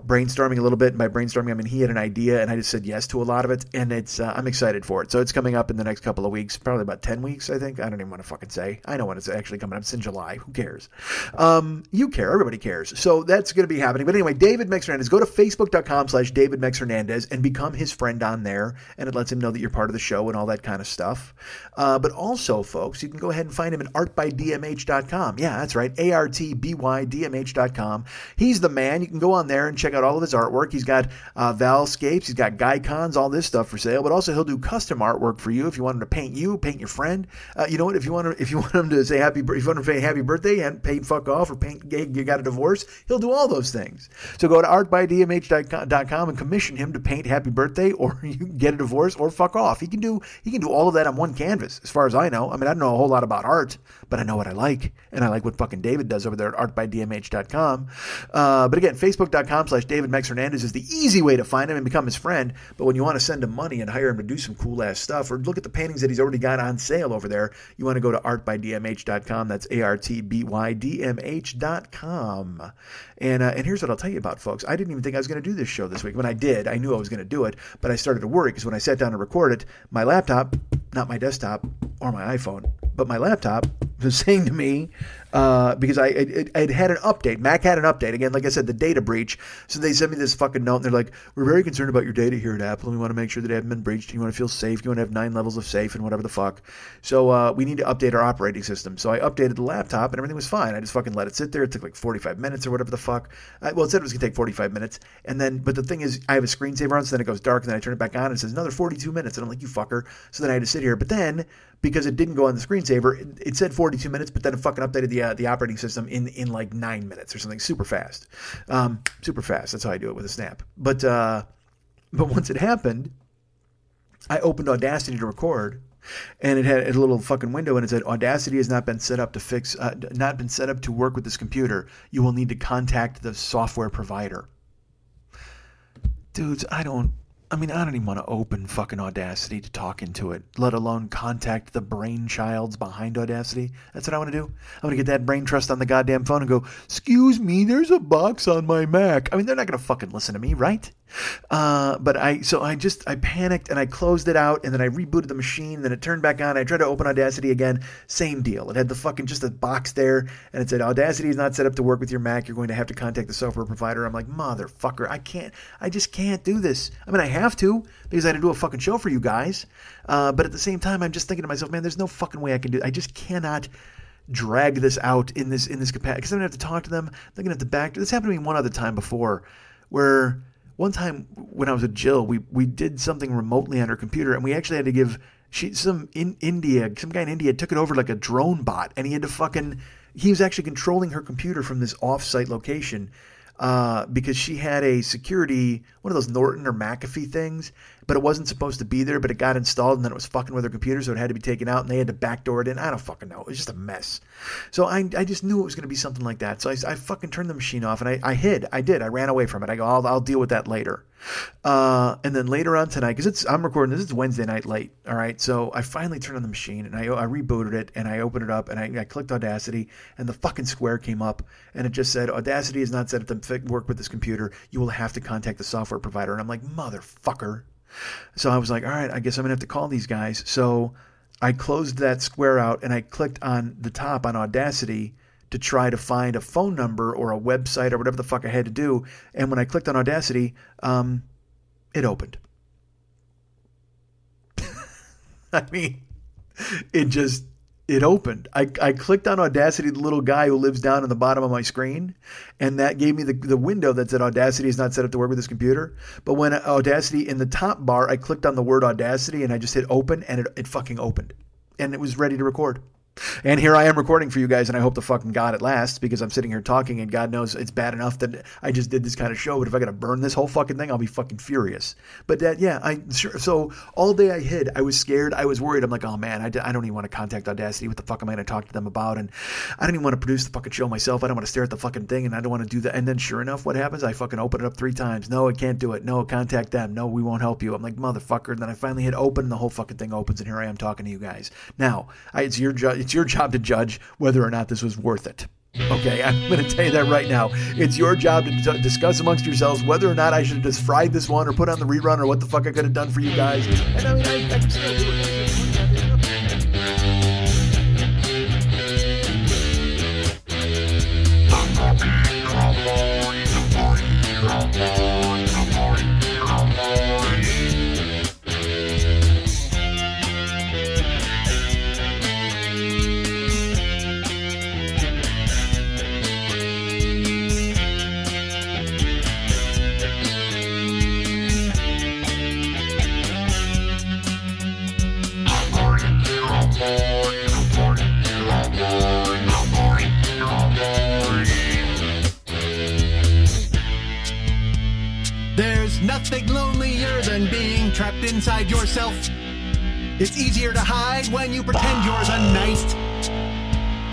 brainstorming a little bit. And by brainstorming, I mean he had an idea, and I just said yes to a lot of it, and it's uh, I'm excited for it. So it's coming up in the next couple of weeks, probably about ten weeks, I think. I don't even want to fucking say. I know when it's actually coming up. It's in July. Who cares? Um, you care. Everybody cares. So that's going to be happening. But anyway, David Mex Hernandez. Go to facebook.com/slash David Mex Hernandez and become his friend on there, and it lets him know that you're part of the show and all that kind of stuff. Uh, but also, folks, you can go ahead and find him at artbydmh.com. Yeah, that's right. A R T B Y D M H.com. He's the man. You can go on there and check out all of his artwork. He's got uh, Valscapes, he's got Gycons, all this stuff for sale. But also he'll do custom artwork for you if you want him to paint you, paint your friend. Uh, you know what? If you want to, if you want him to say happy, if you want to say happy birthday and paint fuck off or paint you got a divorce, he'll do all those things. So go to artbydmh.com and commission him to paint happy birthday or you get a divorce or fuck off. He can do he can do all of that on one canvas, as far as I know. I mean, I don't know a whole lot about art, but I know what I like, and I like what fucking David does over there at artbydmh.com. Uh, but again, facebook.com slash David Mex Hernandez is the easy way to find him and become his friend. But when you want to send him money and hire him to do some cool ass stuff, or look at the paintings that he's already got on sale over there, you want to go to artbydmh.com. That's A R T B Y D M H.com. And, uh, and here's what I'll tell you about, folks. I didn't even think I was going to do this show this week. When I did, I knew I was going to do it, but I started to worry because when I sat down to record it, my laptop, not my desktop or my iPhone, but my laptop was saying to me, uh, because I I had had an update. Mac had an update again. Like I said, the data breach. So they sent me this fucking note, and they're like, "We're very concerned about your data here at Apple, and we want to make sure that it hasn't been breached. You want to feel safe. You want to have nine levels of safe and whatever the fuck. So uh, we need to update our operating system." So I updated the laptop, and everything was fine. I just fucking let it sit there. It took like 45 minutes or whatever the fuck. I, well, it said it was gonna take 45 minutes, and then but the thing is, I have a screensaver on, so then it goes dark, and then I turn it back on, and it says another 42 minutes, and I'm like, "You fucker." So then I had to sit here, but then because it didn't go on the screensaver. It, it said 42 minutes, but then it fucking updated the uh, the operating system in in like nine minutes or something, super fast, um, super fast. That's how I do it with a snap. But uh, but once it happened, I opened Audacity to record. And it had a little fucking window, and it said, "Audacity has not been set up to fix, uh, not been set up to work with this computer. You will need to contact the software provider." Dudes, I don't, I mean, I don't even want to open fucking Audacity to talk into it, let alone contact the brainchilds behind Audacity. That's what I want to do. I'm going to get that brain trust on the goddamn phone and go, Excuse me, there's a box on my Mac. I mean, they're not going to fucking listen to me, right? Uh, but I, so I just, I panicked and I closed it out and then I rebooted the machine. Then it turned back on. I tried to open Audacity again. Same deal. It had the fucking, just a box there and it said, Audacity is not set up to work with your Mac. You're going to have to contact the software provider. I'm like, motherfucker, I can't, I just can't do this. I mean, I have to because I had to do a fucking show for you guys. Uh, but at the same time, I'm just thinking to myself, man, there's no fucking way I can do. I just cannot drag this out in this in this capacity because I'm gonna have to talk to them. They're gonna have to back. This happened to me one other time before, where one time when I was with Jill, we we did something remotely on her computer, and we actually had to give she some in India, some guy in India took it over like a drone bot, and he had to fucking he was actually controlling her computer from this off-site location uh, because she had a security, one of those Norton or McAfee things, but it wasn't supposed to be there, but it got installed and then it was fucking with her computer, so it had to be taken out and they had to backdoor it in. I don't fucking know. It was just a mess. So I, I just knew it was going to be something like that. So I, I fucking turned the machine off and I, I hid. I did. I ran away from it. I go, I'll, I'll deal with that later. Uh, and then later on tonight, because it's I'm recording this, it's Wednesday night late. All right, so I finally turned on the machine and I, I rebooted it and I opened it up and I, I clicked Audacity and the fucking square came up and it just said Audacity is not set up to work with this computer. You will have to contact the software provider. And I'm like, motherfucker. So I was like, all right, I guess I'm gonna have to call these guys. So I closed that square out and I clicked on the top on Audacity to try to find a phone number or a website or whatever the fuck I had to do. And when I clicked on Audacity, um, it opened. I mean, it just it opened. I, I clicked on Audacity, the little guy who lives down in the bottom of my screen, and that gave me the, the window that said Audacity is not set up to work with this computer. But when Audacity in the top bar, I clicked on the word Audacity and I just hit open, and it, it fucking opened. And it was ready to record. And here I am recording for you guys, and I hope the fucking God it lasts because I'm sitting here talking, and God knows it's bad enough that I just did this kind of show. But if I got to burn this whole fucking thing, I'll be fucking furious. But that, yeah, I sure. So all day I hid. I was scared. I was worried. I'm like, oh man, I, I don't even want to contact Audacity. What the fuck am I going to talk to them about? And I don't even want to produce the fucking show myself. I don't want to stare at the fucking thing, and I don't want to do that. And then sure enough, what happens? I fucking open it up three times. No, I can't do it. No, contact them. No, we won't help you. I'm like, motherfucker. And then I finally hit open, and the whole fucking thing opens, and here I am talking to you guys. Now, I, it's your job. It's your job to judge whether or not this was worth it. Okay, I'm going to tell you that right now. It's your job to d- discuss amongst yourselves whether or not I should have just fried this one or put on the rerun or what the fuck I could have done for you guys. And I mean, I, I inside yourself. It's easier to hide when you pretend yours a nice.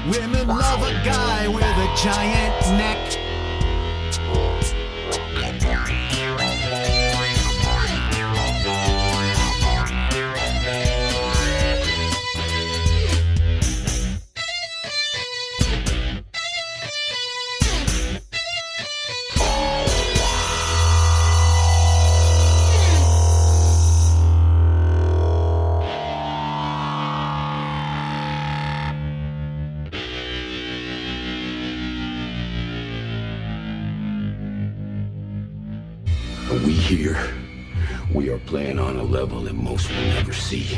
Women love a guy with a giant neck. Most will never see.